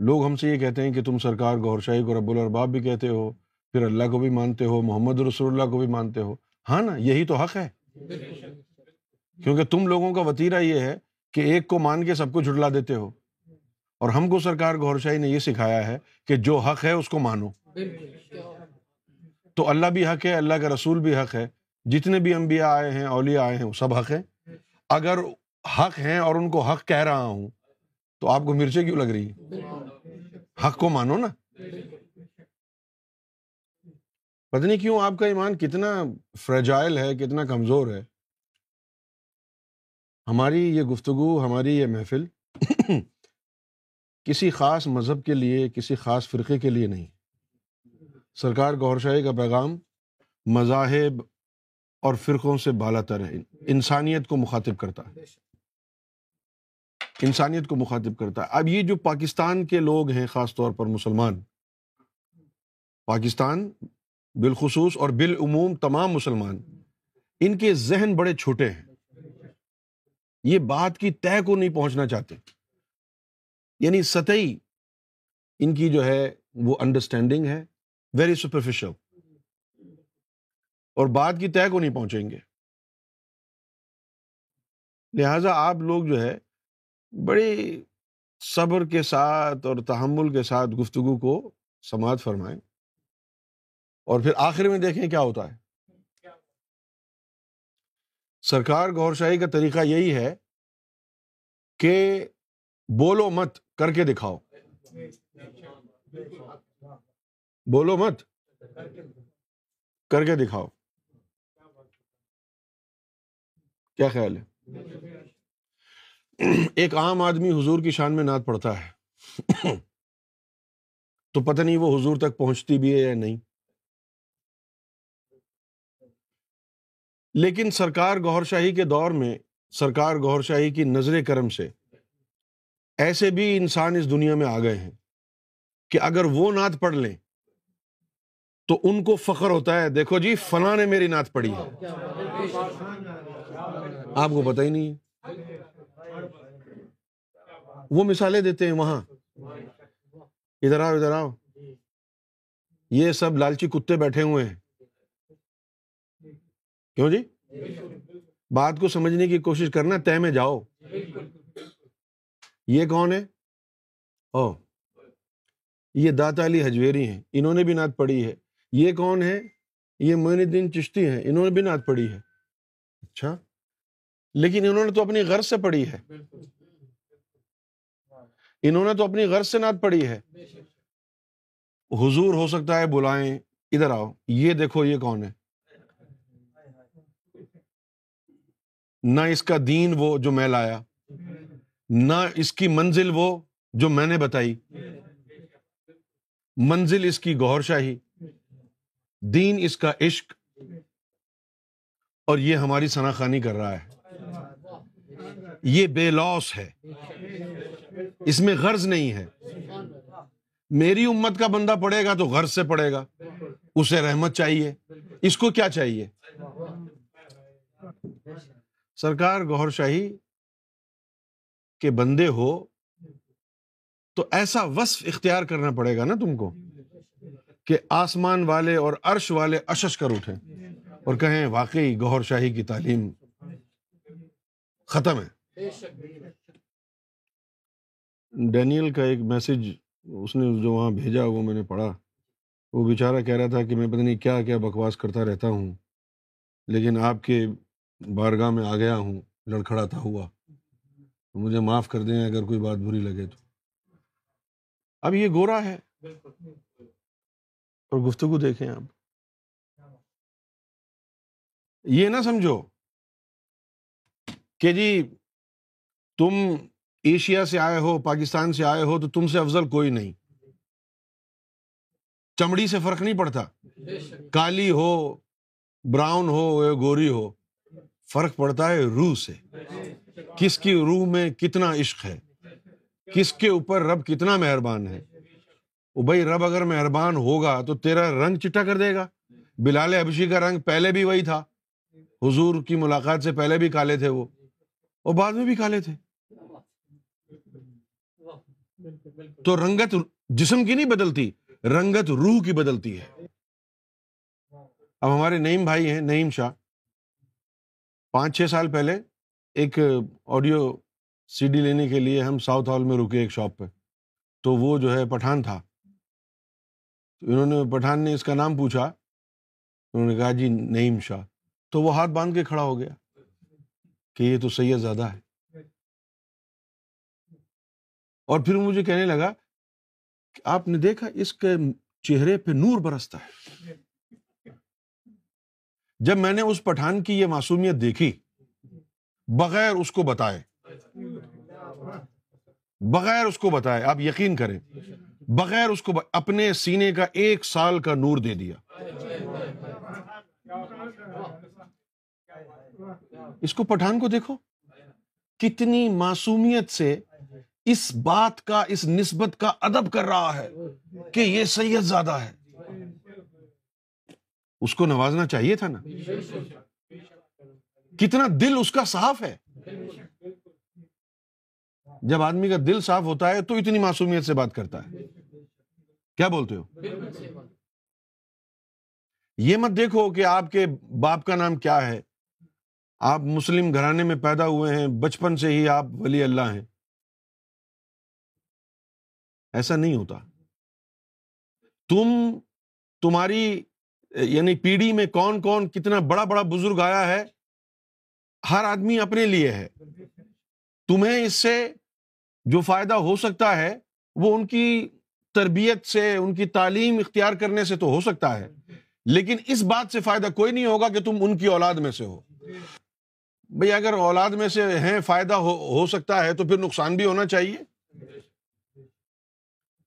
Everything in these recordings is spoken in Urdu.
لوگ ہم سے یہ کہتے ہیں کہ تم سرکار گور شاہی کو رب الرباب بھی کہتے ہو، پھر اللہ کو بھی مانتے ہو، محمد رسول اللہ کو بھی مانتے ہو۔ ہاں نا، یہی تو حق ہے۔ کیونکہ تم لوگوں کا وطیرہ یہ ہے کہ ایک کو مان کے سب کو جھٹلا دیتے ہو۔ اور ہم کو سرکار گور شاہی نے یہ سکھایا ہے کہ جو حق ہے اس کو مانو۔ تو اللہ بھی حق ہے، اللہ کا رسول بھی حق ہے۔ جتنے بھی انبیاء آئے ہیں، اولیاء آئے ہیں، وہ سب حق ہیں۔ اگر حق ہیں اور ان کو حق کہہ رہا ہوں تو آپ کو مرچیں کیوں لگ رہی ہیں؟ حق کو مانو نا۔ پتہ نہیں کیوں آپ کا ایمان کتنا فریجائل ہے، کتنا کمزور ہے۔ ہماری یہ گفتگو، ہماری یہ محفل کسی خاص مذہب کے لیے، کسی خاص فرقے کے لیے نہیں۔ سرکار گور شاہی کا پیغام مذاہب اور فرقوں سے بالا تر ہے، انسانیت کو مخاطب کرتا ہے۔ انسانیت کو مخاطب کرتا ہے۔ اب یہ جو پاکستان کے لوگ ہیں، خاص طور پر مسلمان، پاکستان بالخصوص اور بالعموم تمام مسلمان، ان کے ذہن بڑے چھوٹے ہیں۔ یہ بات کی طے کو نہیں پہنچنا چاہتے۔ یعنی سطحی ان کی جو ہے وہ انڈرسٹینڈنگ ہے ویری سپرفیشل اور بات کی طے کو نہیں پہنچیں گے۔ لہذا آپ لوگ جو ہے بڑی صبر کے ساتھ اور تحمل کے ساتھ گفتگو کو سماعت فرمائیں اور پھر آخر میں دیکھیں کیا ہوتا ہے۔ سرکار گور شاہی کا طریقہ یہی ہے کہ بولو مت کر کے دکھاؤ۔ بولو مت کر کے دکھاؤ۔ کیا خیال ہے؟ ایک عام آدمی حضور کی شان میں نعت پڑھتا ہے۔ تو پتہ نہیں وہ حضور تک پہنچتی بھی ہے یا نہیں۔ لیکن سرکار گور شاہی کے دور میں، سرکار گور شاہی کی نظر کرم سے ایسے بھی انسان اس دنیا میں آ گئے ہیں کہ اگر وہ نعت پڑھ لیں تو ان کو فخر ہوتا ہے، دیکھو جی فلاں نے میری نعت پڑھی ہے۔ آپ کو پتہ ہی نہیں ہے۔ وہ مثالیں دیتے ہیں وہاں۔ ادھر آؤ ادھر آؤ۔ یہ سب لالچی کتے بیٹھے ہوئے ہیں۔ کیوں جی؟ بات کو سمجھنے کی کوشش کرنا طے میں جاؤ۔ یہ کون ہے او یہ داتا علی حجویری ہیں۔ انہوں نے بھی نعت پڑھی ہے۔ یہ کون ہے یہ معین الدین چشتی ہیں۔ انہوں نے بھی نعت پڑھی ہے۔ اچھا۔ لیکن انہوں نے تو اپنی غرض سے پڑھی ہے۔ انہوں نے تو اپنی غرض سے نعت پڑھی ہے۔ حضور ہو سکتا ہے بلائیں، ادھر آؤ، یہ دیکھو یہ کون ہے۔ نہ اس کا دین وہ جو میں لایا، نہ اس کی منزل وہ جو میں نے بتائی۔ منزل اس کی گور شاہی، دین اس کا عشق، اور یہ ہماری خانی کر رہا ہے۔ یہ بے لوس ہے۔ اس میں غرض نہیں ہے۔ میری امت کا بندہ پڑھے گا تو غرض سے پڑھے گا۔ اسے رحمت چاہیے۔ اس کو کیا چاہیے؟ سرکار گور شاہی کے بندے ہو تو ایسا وصف اختیار کرنا پڑے گا نا تم کو کہ آسمان والے اور عرش والے اشش کر اٹھے اور کہیں واقعی گور شاہی کی تعلیم ختم ہے۔ ڈینیل کا ایک میسج اس نے جو وہاں بھیجا وہ میں نے پڑھا۔ وہ بیچارہ کہہ رہا تھا کہ میں پتہ نہیں کیا کیا بکواس کرتا رہتا ہوں لیکن آپ کے بارگاہ میں آ گیا ہوں لڑکھڑاتا ہوا۔ مجھے معاف کر دیں اگر کوئی بات بری لگے تو۔ اب یہ گورا ہے۔ اور گفتگو دیکھیں آپ۔ یہ نہ سمجھو کہ جی تم ایشیا سے آئے ہو، پاکستان سے آئے ہو، تو تم سے افضل کوئی نہیں۔ چمڑی سے فرق نہیں پڑتا۔ کالی ہو، براؤن ہو یا گوری ہو، فرق پڑتا ہے روح سے۔ کس کی روح میں کتنا عشق ہے؟ کس کے اوپر رب کتنا مہربان ہے؟ وہ بھائی، رب اگر مہربان ہوگا تو تیرا رنگ چٹا کر دے گا۔ بلال ابشی کا رنگ پہلے بھی وہی تھا۔ حضور کی ملاقات سے پہلے بھی کالے تھے وہ۔ اور بعد میں بھی کالے تھے۔ تو رنگت جسم کی نہیں بدلتی رنگت روح کی بدلتی ہے۔ اب ہمارے نعیم بھائی ہیں نعیم شاہ۔ پانچ چھ سال پہلے ایک آڈیو سی ڈی لینے کے لیے ہم ساؤتھ ہال میں رکے ایک شاپ پہ۔ تو وہ جو ہے پٹھان تھا۔ انہوں نے پٹھان نے اس کا نام پوچھا۔ انہوں نے کہا جی نعیم شاہ۔ تو وہ ہاتھ باندھ کے کھڑا ہو گیا کہ یہ تو سید زیادہ ہے۔ اور پھر مجھے کہنے لگا کہ آپ نے دیکھا اس کے چہرے پہ نور برستا ہے۔ جب میں نے اس پٹھان کی یہ معصومیت دیکھی، بغیر اس کو بتائے، بغیر اس کو بتائے، آپ یقین کریں، بغیر اس کو اپنے سینے کا ایک سال کا نور دے دیا۔ اس کو پٹھان کو دیکھو، کتنی معصومیت سے اس بات کا، اس نسبت کا ادب کر رہا ہے کہ یہ سید زیادہ ہے۔ اس کو نوازنا چاہیے تھا نا؟ کتنا دل اس کا صاف ہے۔ جب آدمی کا دل صاف ہوتا ہے تو اتنی معصومیت سے بات کرتا ہے۔ کیا بولتے ہو؟ یہ مت دیکھو کہ آپ کے باپ کا نام کیا ہے۔ آپ مسلم گھرانے میں پیدا ہوئے ہیں، بچپن سے ہی آپ ولی اللہ ہیں۔ ایسا نہیں ہوتا۔ تم تمہاری یعنی پیڑھی میں کون کون کتنا بڑا بڑا بزرگ آیا ہے، ہر آدمی اپنے لیے ہے۔ تمہیں اس سے جو فائدہ ہو سکتا ہے، وہ ان کی تربیت سے، ان کی تعلیم اختیار کرنے سے تو ہو سکتا ہے۔ لیکن اس بات سے فائدہ کوئی نہیں ہوگا کہ تم ان کی اولاد میں سے ہو۔ بھائی، اگر اولاد میں سے ہیں، فائدہ ہو ہو سکتا ہے تو پھر نقصان بھی ہونا چاہیے۔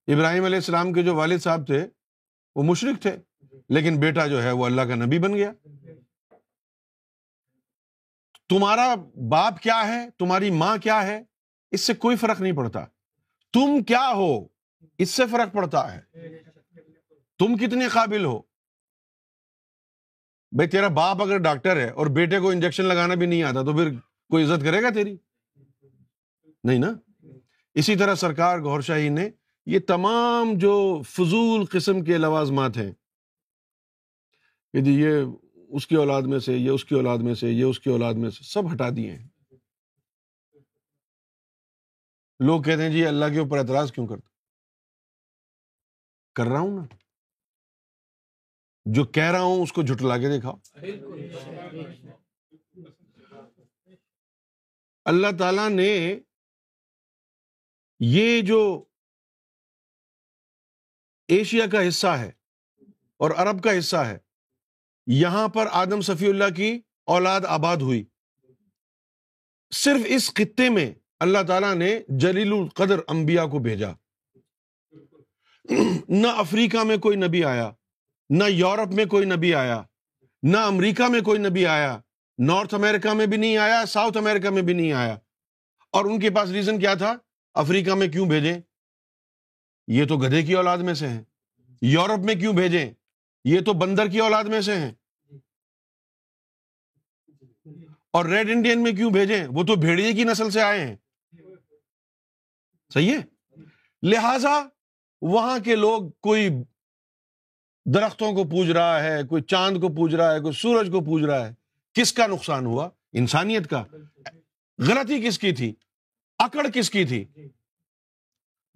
ابراہیم علیہ السلام کے جو والد صاحب تھے، وہ مشرق تھے، لیکن بیٹا جو ہے وہ اللہ کا نبی بن گیا۔ تمہارا باپ کیا ہے؟ تمہاری ماں کیا ہے؟ اس سے کوئی فرق نہیں پڑتا۔ تم کیا ہو؟ اس سے فرق پڑتا ہے۔ تم کتنے قابل ہو؟ بھائی تیرا باپ اگر ڈاکٹر ہے اور بیٹے کو انجیکشن لگانا بھی نہیں آتا تو پھر کوئی عزت کرے گا تیری؟ نہیں نا؟ اسی طرح سرکار گور شاہی نے یہ تمام جو فضول قسم کے لوازمات ہیں، کہ جی یہ اس کی اولاد میں سے، یہ اس کی اولاد میں سے، یہ اس کی اولاد میں سے، سب ہٹا دیے ہیں۔ لوگ کہتے ہیں جی اللہ کے اوپر اعتراض کیوں کرتا کر رہا ہوں نا۔ جو کہہ رہا ہوں اس کو جھٹلا کے دیکھا اللہ تعالی نے یہ جو ایشیا کا حصہ ہے اور عرب کا حصہ ہے۔ یہاں پر آدم صفی اللہ کی اولاد آباد ہوئی۔ صرف اس خطے میں اللہ تعالیٰ نے جلیل القدر انبیاء کو بھیجا۔ نہ افریقہ میں کوئی نبی آیا، نہ یورپ میں کوئی نبی آیا، نہ امریکہ میں کوئی نبی آیا، نارتھ امیرکا میں بھی نہیں آیا، ساؤتھ امیرکا میں بھی نہیں آیا۔ اور ان کے پاس ریزن کیا تھا؟ افریقہ میں کیوں بھیجیں؟ یہ تو گدھے کی اولاد میں سے ہیں۔ یورپ میں کیوں بھیجیں؟ یہ تو بندر کی اولاد میں سے ہیں۔ اور ریڈ انڈین میں کیوں بھیجیں؟ وہ تو بھیڑیے کی نسل سے آئے ہیں۔ صحیح ہے؟ لہذا وہاں کے لوگ کوئی درختوں کو پوج رہا ہے، کوئی چاند کو پوج رہا ہے، کوئی سورج کو پوج رہا ہے، کس کا نقصان ہوا؟ انسانیت کا۔ غلطی کس کی تھی؟ اکڑ کس کی تھی؟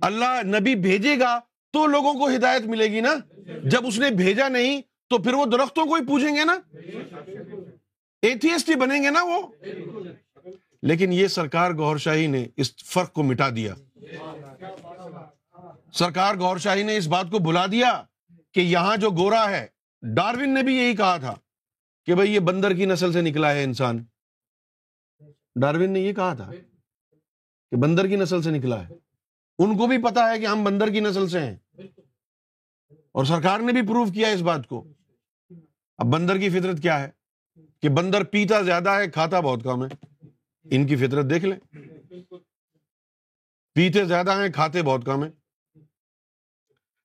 اللہ نبی بھیجے گا تو لوگوں کو ہدایت ملے گی نا؟ جب اس نے بھیجا نہیں تو پھر وہ درختوں کو ہی پوچھیں گے نا؟ ایتھیسٹ ہی بنیں گے نا وہ؟ لیکن یہ سرکار گور شاہی نے اس فرق کو مٹا دیا۔ سرکار گور شاہی نے اس بات کو بلا دیا کہ یہاں جو گورا ہے، ڈاروین نے بھی یہی کہا تھا کہ بھائی یہ بندر کی نسل سے نکلا ہے انسان۔ ڈاروین نے یہ کہا تھا کہ بندر کی نسل سے نکلا ہے۔ ان کو بھی پتا ہے کہ ہم بندر کی نسل سے ہیں۔ اور سرکار نے بھی پروف کیا اس بات کو۔ اب بندر کی فطرت کیا ہے؟ کہ بندر پیتا زیادہ ہے، کھاتا بہت کم ہے۔ ان کی فطرت دیکھ لیں۔ پیتے زیادہ ہیں، کھاتے بہت کم ہیں۔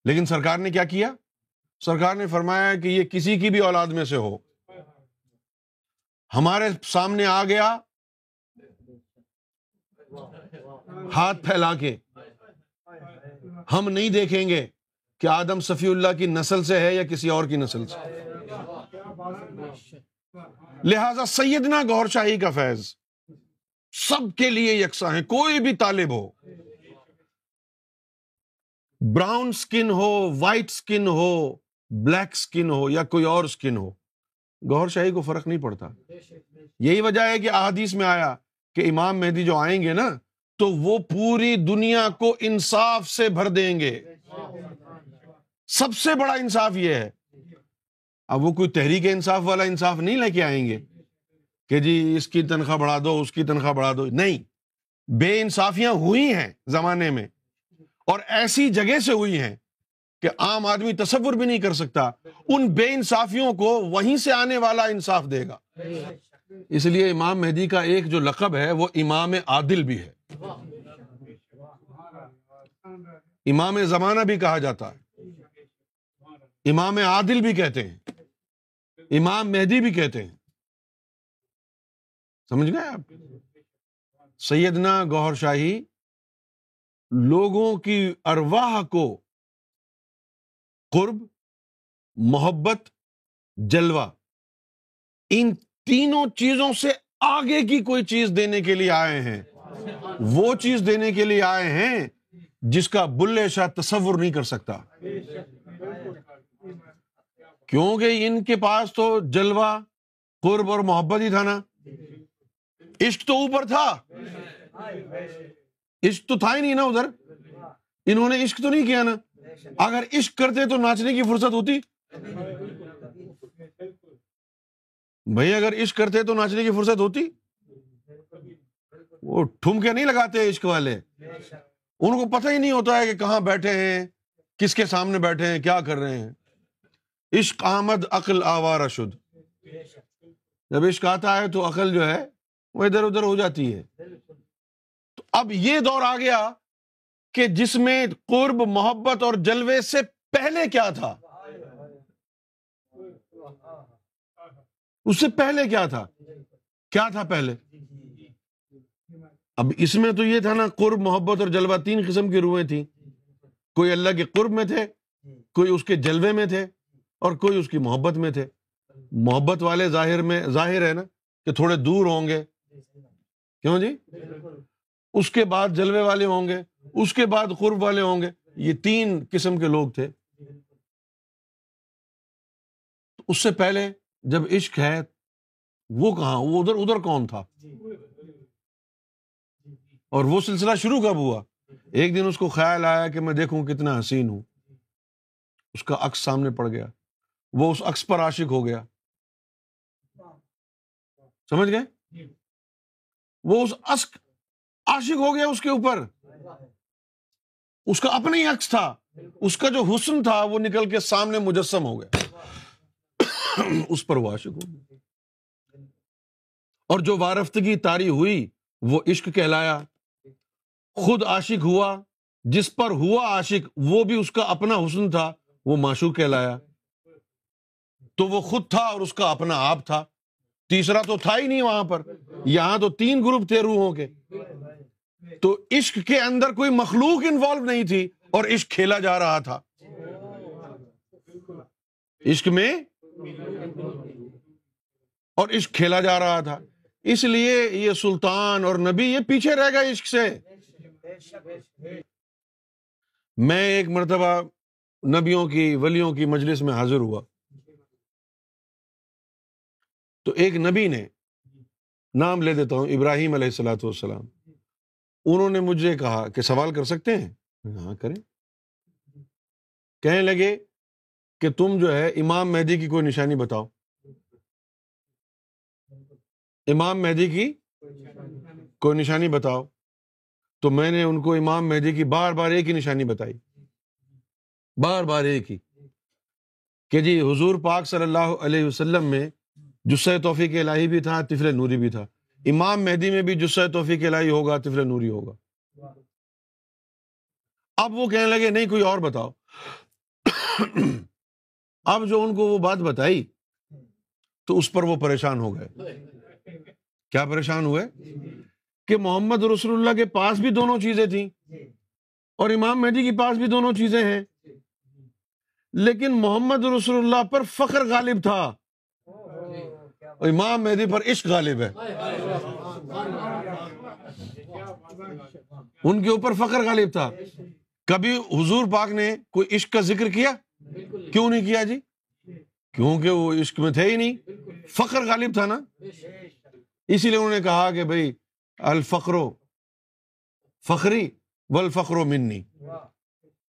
لیکن سرکار نے کیا کیا؟ سرکار نے فرمایا کہ یہ کسی کی بھی اولاد میں سے ہو۔ ہمارے سامنے آ گیا۔ ہاتھ پھیلا کے۔ ہم نہیں دیکھیں گے کہ آدم صفی اللہ کی نسل سے ہے یا کسی اور کی نسل سے۔ لہذا سیدنا گور شاہی کا فیض، سب کے لیے یکساں ہے، کوئی بھی طالب ہو۔ براؤن سکن ہو، وائٹ سکن ہو، بلیک سکن ہو یا کوئی اور سکن ہو گور شاہی کو فرق نہیں پڑتا۔ یہی وجہ ہے کہ احادیث میں آیا کہ امام مہدی جو آئیں گے نا تو وہ پوری دنیا کو انصاف سے بھر دیں گے۔ سب سے بڑا انصاف یہ ہے۔ اب وہ کوئی تحریک انصاف والا انصاف نہیں لے کے آئیں گے کہ جی اس کی تنخواہ بڑھا دو، اس کی تنخواہ بڑھا دو۔ نہیں، بے انصافیاں ہوئی ہیں زمانے میں اور ایسی جگہ سے ہوئی ہیں کہ عام آدمی تصور بھی نہیں کر سکتا۔ ان بے انصافیوں کو وہیں سے آنے والا انصاف دے گا۔ اس لیے امام مہدی کا ایک جو لقب ہے وہ امام عادل بھی ہے۔ امام زمانہ بھی کہا جاتا ہے۔ امام عادل بھی کہتے ہیں۔ امام مہدی بھی کہتے ہیں۔ سمجھ گئے آپ؟ سیدنا گوہر شاہی لوگوں کی ارواہ کو قرب، محبت، جلوہ، ان تینوں چیزوں سے آگے کی کوئی چیز دینے کے لیے آئے ہیں۔ وہ چیز دینے کے لیے آئے ہیں جس کا بلے شاہ تصور نہیں کر سکتا۔ کیونکہ ان کے پاس تو جلوہ، قرب اور محبت ہی تھا نا۔ عشق تو اوپر تھا۔ عشق تو تھا ہی نہیں نا ادھر۔ انہوں نے عشق تو نہیں کیا نا۔ اگر عشق کرتے تو ناچنے کی فرصت ہوتی۔ بھائی، اگر عشق کرتے تو ناچنے کی فرصت ہوتی۔ وہ ٹھمکے نہیں لگاتے عشق والے؟ ان کو پتہ ہی نہیں ہوتا ہے کہ کہاں بیٹھے ہیں، کس کے سامنے بیٹھے ہیں، کیا کر رہے ہیں۔ عشق آمد، عقل آوارہ شد جب عشق آتا ہے تو عقل جو ہے وہ ادھر ادھر ہو جاتی ہے۔ تو اب یہ دور آ گیا کہ جس میں قرب، محبت اور جلوے سے پہلے کیا تھا؟ اس سے پہلے کیا تھا؟ کیا تھا پہلے؟ اب اس میں تو یہ تھا نا، قرب، محبت اور جلوہ تین قسم کی روحیں تھیں۔ کوئی اللہ کے قرب میں تھے، کوئی اس کے جلوے میں تھے اور کوئی اس کی محبت میں تھے۔ محبت والے ظاہر میں، ظاہر ہے نا کہ تھوڑے دور ہوں گے۔ کیوں جی؟ اس کے بعد جلوے والے ہوں گے، اس کے بعد قرب والے ہوں گے۔ یہ تین قسم کے لوگ تھے۔ اس سے پہلے جب عشق ہے، وہ کہاں، وہ ادھر ادھر کون تھا؟ اور وہ سلسلہ شروع کب ہوا؟ ایک دن اس کو خیال آیا کہ میں دیکھوں کتنا حسین ہوں۔ اس کا عکس سامنے پڑ گیا۔ وہ اس عکس پر عاشق ہو گیا۔ سمجھ گئے؟ وہ اس عاشق ہو گیا اس کے اوپر۔ اس کا اپنا ہی عکس تھا۔ اس کا جو حسن تھا وہ نکل کے سامنے مجسم ہو گیا۔ اس پر وہ عاشق ہو گیا۔ اور جو وارفتگی تاری ہوئی وہ عشق کہلایا۔ خود عاشق ہوا، جس پر ہوا عاشق، وہ بھی اس کا اپنا حسن تھا، وہ معشوق کہلایا۔ تو وہ خود تھا اور اس کا اپنا آپ تھا۔ تیسرا تو تھا ہی نہیں وہاں پر۔ یہاں تو تین گروپ تھے روحوں کے۔ تو عشق کے اندر کوئی مخلوق انوالو نہیں تھی اور عشق کھیلا جا رہا تھا۔ عشق میں اور عشق کھیلا جا رہا تھا۔ اس لیے یہ سلطان اور نبی یہ پیچھے رہ گئے عشق سے۔ میں ایک مرتبہ نبیوں کی، ولیوں کی مجلس میں حاضر ہوا۔ تو ایک نبی نے نام لے دیتا ہوں، ابراہیم علیہ السلاۃ والسلام۔ انہوں نے مجھے کہا کہ سوال کر سکتے ہیں؟ ہاں کریں۔ کہنے لگے کہ تم جو ہے، امام مہدی کی کوئی نشانی بتاؤ۔ امام مہدی کی کوئی نشانی بتاؤ۔ تو میں نے ان کو امام مہدی کی بار بار ایک ہی نشانی بتائی۔ بار بار ایک ہی۔ کہ جی حضور پاک صلی اللہ علیہ وسلم میں جسے توفیق الہی بھی تھا، طفل نوری بھی تھا۔ امام مہدی میں بھی جسہ توفیق الہی ہوگا، طفل نوری ہوگا۔ اب وہ کہنے لگے، نہیں، کوئی اور بتاؤ۔ اب جو ان کو وہ بات بتائی، تو اس پر وہ پریشان ہو گئے۔ کیا پریشان ہوئے؟ کہ محمد رسول اللہ کے پاس بھی دونوں چیزیں تھیں اور امام مہدی کے پاس بھی دونوں چیزیں ہیں۔ لیکن محمد رسول اللہ پر فخر غالب تھا۔ امام مہدی پر عشق غالب ہے۔ ان کے اوپر فخر غالب تھا۔ کبھی حضور پاک نے کوئی عشق کا ذکر کیا؟ کیوں نہیں کیا جی؟ کیونکہ وہ عشق میں تھے ہی نہیں۔ فخر غالب تھا نا۔ اسی لیے انہوں نے کہا کہ بھائی الفقرو فخری والفقر منی،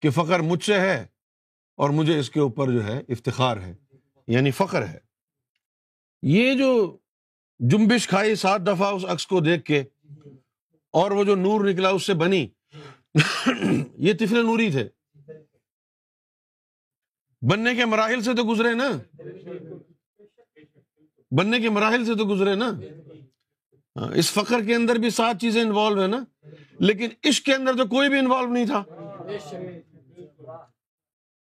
کہ فخر مجھ سے ہے اور مجھے اس کے اوپر جو ہے افتخار ہے یعنی فخر ہے۔ یہ جو جنبش کھائی سات دفعہ اس عکس کو دیکھ کے، اور وہ جو نور نکلا اس سے بنی، یہ تفل نوری تھے۔ بننے کے مراحل سے تو گزرے نا۔ بننے کے مراحل سے تو گزرے نا۔ ہاں، اس فخر کے اندر بھی سات چیزیں انوالو ہے نا۔ لیکن عشق کے اندر تو کوئی بھی انوالو نہیں تھا۔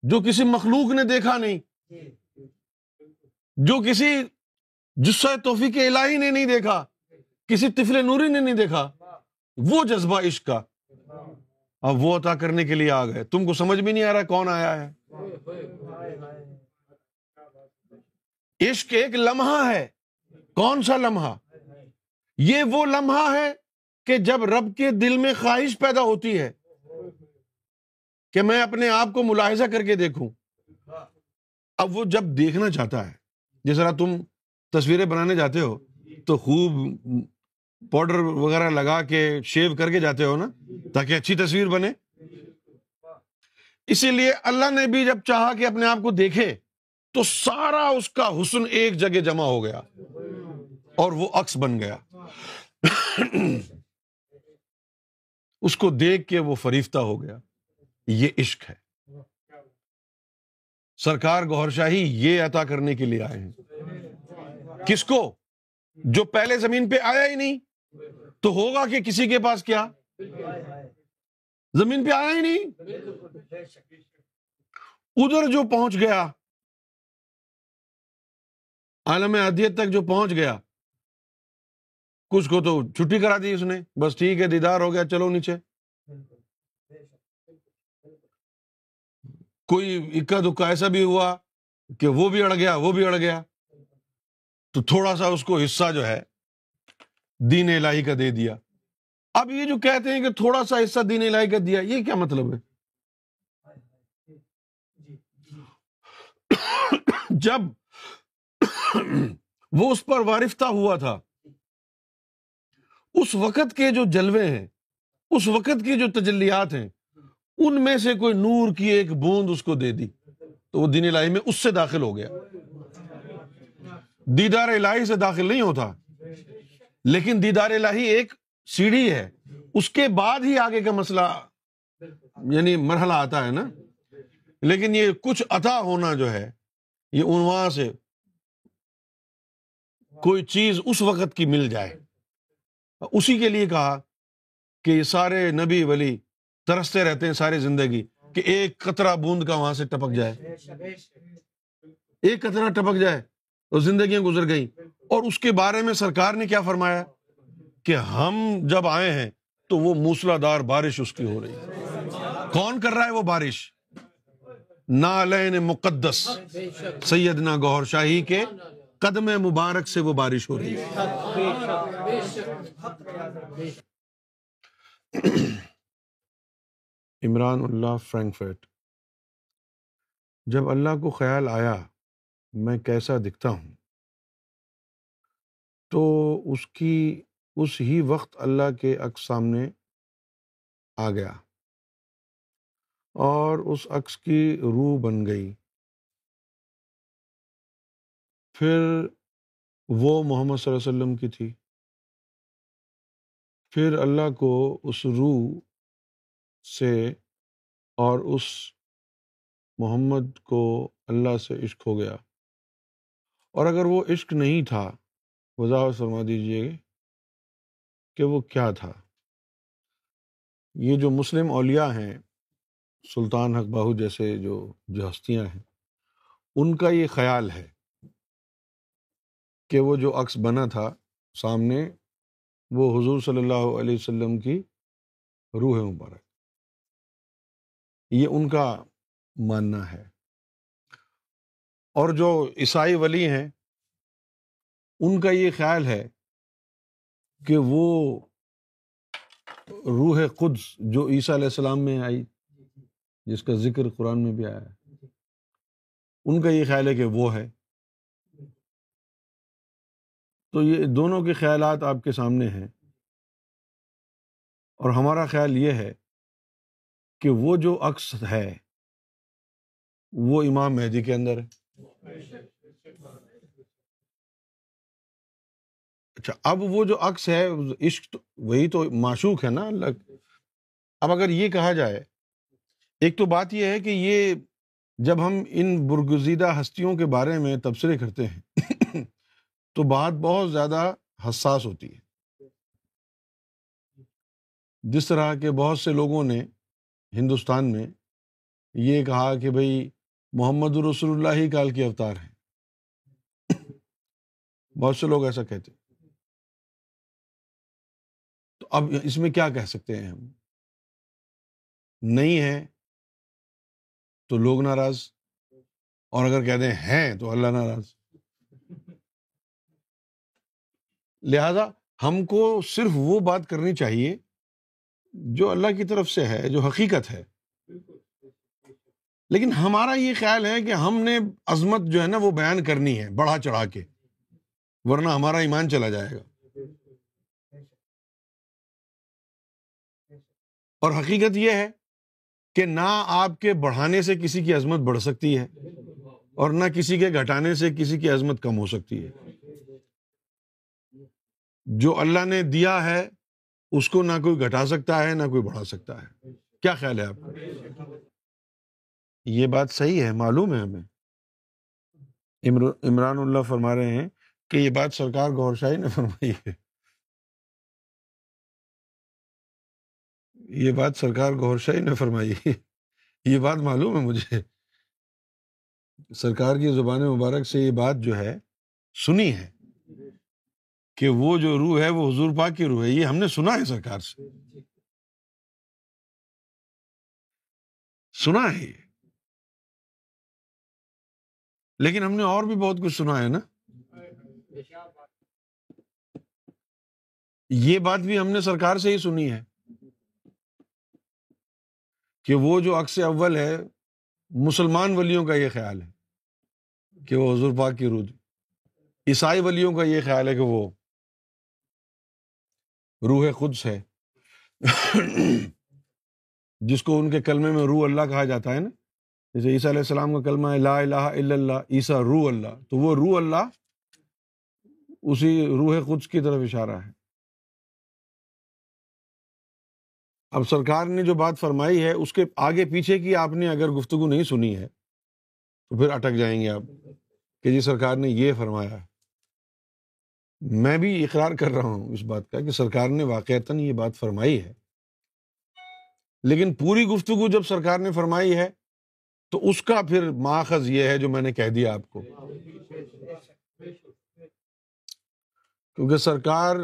جو کسی مخلوق نے دیکھا نہیں، جو کسی جسہ توفیق الہی نے نہیں دیکھا، کسی طفل نوری نے نہیں دیکھا، وہ جذبہ عشق کا۔ اب وہ عطا کرنے کے لیے آ گئے۔ تم کو سمجھ بھی نہیں آ رہا کون آیا ہے۔ عشق ایک لمحہ ہے۔ کون سا لمحہ؟ یہ وہ لمحہ ہے کہ جب رب کے دل میں خواہش پیدا ہوتی ہے کہ میں اپنے آپ کو ملاحظہ کر کے دیکھوں۔ اب وہ جب دیکھنا چاہتا ہے، جس طرح تم تصویریں بنانے جاتے ہو، تو خوب پاؤڈر وغیرہ لگا کے شیو کر کے جاتے ہو نا، تاکہ اچھی تصویر بنے۔ اسی لیے اللہ نے بھی جب چاہا کہ اپنے آپ کو دیکھے، تو سارا اس کا حسن ایک جگہ جمع ہو گیا اور وہ عکس بن گیا۔ اس کو دیکھ کے وہ فریفتہ ہو گیا، یہ عشق ہے۔ سرکار گور شاہی یہ عطا کرنے کے لیے آئے ہیں۔ کس کو؟ جو پہلے زمین پہ آیا ہی نہیں، تو ہوگا کہ کسی کے پاس کیا؟ زمین پہ آیا ہی نہیں۔ ادھر جو پہنچ گیا، عالم عدیت تک جو پہنچ گیا کچھ کو تو چھٹی کرا دی اس نے۔ بس ٹھیک ہے، دیدار ہو گیا، چلو نیچے۔ کوئی اکا دکا ایسا بھی ہوا کہ وہ بھی اڑ گیا، وہ بھی اڑ گیا۔ تو تھوڑا سا اس کو حصہ جو ہے، دین الہی کا دے دیا۔ اب یہ جو کہتے ہیں کہ تھوڑا سا حصہ دین الہی کا دیا، یہ کیا مطلب ہے؟ جب وہ اس پر وارفتہ ہوا تھا اس وقت کے جو جلوے ہیں، اس وقت کی جو تجلیات ہیں، ان میں سے کوئی نور کی ایک بوند اس کو دے دی۔ تو وہ دین الہی میں اس سے داخل ہو گیا۔ دیدار الہی سے داخل نہیں ہوتا۔ لیکن دیدار الہی ایک سیڑھی ہے۔ اس کے بعد ہی آگے کا مسئلہ یعنی مرحلہ آتا ہے نا۔ لیکن یہ کچھ عطا ہونا جو ہے، یہ عنوان سے کوئی چیز اس وقت کی مل جائے۔ اسی کے لیے کہا کہ یہ سارے نبی ولی ترستے رہتے ہیں ساری زندگی کہ ایک قطرہ بوند کا وہاں سے ٹپک جائے۔ ایک قطرہ ٹپک جائے اور زندگیاں گزر گئی اور اس کے بارے میں سرکار نے کیا فرمایا؟ کہ ہم جب آئے ہیں تو وہ موسلا دار بارش اس کی ہو رہی کون کر رہا ہے وہ بارش؟ نالین مقدس سیدنا گوہر شاہی کے قدم مبارک سے وہ بارش ہو رہی ہے۔ عمران اللہ فرینکفرٹ، جب اللہ کو خیال آیا میں کیسا دکھتا ہوں، تو اس کی، اس ہی وقت اللہ کے عکس سامنے آ گیا اور اس عکس کی روح بن گئی۔ پھر وہ محمد صلی اللہ علیہ وسلم کی تھی۔ پھر اللہ کو اس روح سے اور اس محمد کو اللہ سے عشق ہو گیا۔ اور اگر وہ عشق نہیں تھا، وضاحت فرما دیجیے کہ وہ کیا تھا۔ یہ جو مسلم اولیاء ہیں، سلطان حق باہو جیسے جو جو ہستیاں ہیں، ان کا یہ خیال ہے کہ وہ جو عکس بنا تھا سامنے، وہ حضور صلی اللہ علیہ وسلم کی روح مبارک۔ یہ ان کا ماننا ہے۔ اور جو عیسائی ولی ہیں، ان کا یہ خیال ہے کہ وہ روح قدس جو عیسیٰ علیہ السلام میں آئی، جس کا ذکر قرآن میں بھی آیا ہے، ان کا یہ خیال ہے کہ وہ ہے۔ تو یہ دونوں کے خیالات آپ کے سامنے ہیں۔ اور ہمارا خیال یہ ہے کہ وہ جو عکس ہے، وہ امام مہدی کے اندر ہے۔ اچھا اب وہ جو عکس ہے، عشق وہی تو معشوق ہے نا اب اگر یہ کہا جائے، ایک تو بات یہ ہے کہ یہ جب ہم ان برگزیدہ ہستیوں کے بارے میں تبصرے کرتے ہیں تو بات بہت زیادہ حساس ہوتی ہے۔ جس طرح کے بہت سے لوگوں نے ہندوستان میں یہ کہا کہ بھائی محمد رسول اللہ ہی کال کے اوتار ہیں۔ بہت سے لوگ ایسا کہتے تو اب اس میں کیا کہہ سکتے ہیں ہم؟ نہیں ہے تو لوگ ناراض۔ اور اگر کہتے ہیں تو اللہ ناراض۔ لہذا ہم کو صرف وہ بات کرنی چاہیے جو اللہ کی طرف سے ہے جو حقیقت ہے۔ لیکن ہمارا یہ خیال ہے کہ ہم نے عظمت جو ہے نا وہ بیان کرنی ہے بڑھا چڑھا کے ورنہ ہمارا ایمان چلا جائے گا۔ اور حقیقت یہ ہے کہ نہ آپ کے بڑھانے سے کسی کی عظمت بڑھ سکتی ہے اور نہ کسی کے گھٹانے سے کسی کی عظمت کم ہو سکتی ہے۔ جو اللہ نے دیا ہے، اس کو نہ کوئی گھٹا سکتا ہے، نہ کوئی بڑھا سکتا ہے۔ کیا خیال ہے آپ کا؟ یہ بات صحیح ہے، معلوم ہے ہمیں۔ عمران اللہ فرما رہے ہیں کہ یہ بات سرکار گور شاہی نے فرمائی ہے۔ یہ بات سرکار گور شاہی نے فرمائی ہے۔ یہ بات معلوم ہے مجھے۔ سرکار کی زبان مبارک سے یہ بات جو ہے، سنی ہے۔ کہ وہ جو روح ہے وہ حضور پاک کی روح ہے، یہ ہم نے سنا ہے سرکار سے۔ سنا ہے یہ۔ لیکن ہم نے اور بھی بہت کچھ سنا ہے نا۔ یہ بات بھی ہم نے سرکار سے ہی سنی ہے۔ کہ وہ جو عکس اول ہے، مسلمان ولیوں کا یہ خیال ہے کہ وہ حضور پاک کی روح، عیسائی ولیوں کا یہ خیال ہے کہ وہ روح قدس ہے۔ جس کو ان کے کلمے میں روح اللہ کہا جاتا ہے نا، جیسے عیسیٰ علیہ السلام کا کلمہ ہے، لا الہ الا اللہ، عیسیٰ روح اللہ۔ تو وہ روح اللہ اسی روح قدس کی طرف اشارہ ہے۔ اب سرکار نے جو بات فرمائی ہے، اس کے آگے پیچھے کی آپ نے اگر گفتگو نہیں سنی ہے، تو پھر اٹک جائیں گے آپ کہ جی سرکار نے یہ فرمایا ہے۔ میں بھی اقرار کر رہا ہوں اس بات کا کہ سرکار نے واقعتاً یہ بات فرمائی ہے۔ لیکن پوری گفتگو جب سرکار نے فرمائی ہے تو اس کا پھر ماخذ یہ ہے جو میں نے کہہ دیا آپ کو۔ کیونکہ سرکار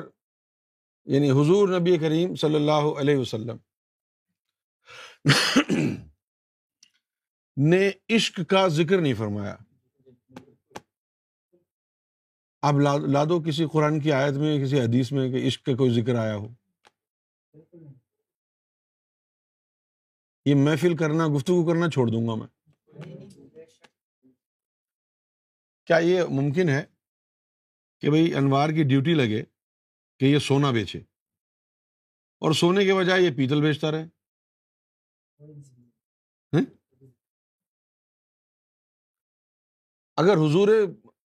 یعنی حضور نبی کریم صلی اللہ علیہ وسلم نے عشق کا ذکر نہیں فرمایا۔ اب لا دو کسی قرآن کی آیت میں، کسی حدیث میں کہ عشق کا کوئی ذکر آیا ہو۔ یہ محفل کرنا، گفتگو کرنا چھوڑ دوں گا میں۔ کیا یہ ممکن ہے کہ بھائی انوار کی ڈیوٹی لگے کہ یہ سونا بیچے؟ اور سونے کے بجائے یہ پیتل بیچتا رہے۔ اگر حضور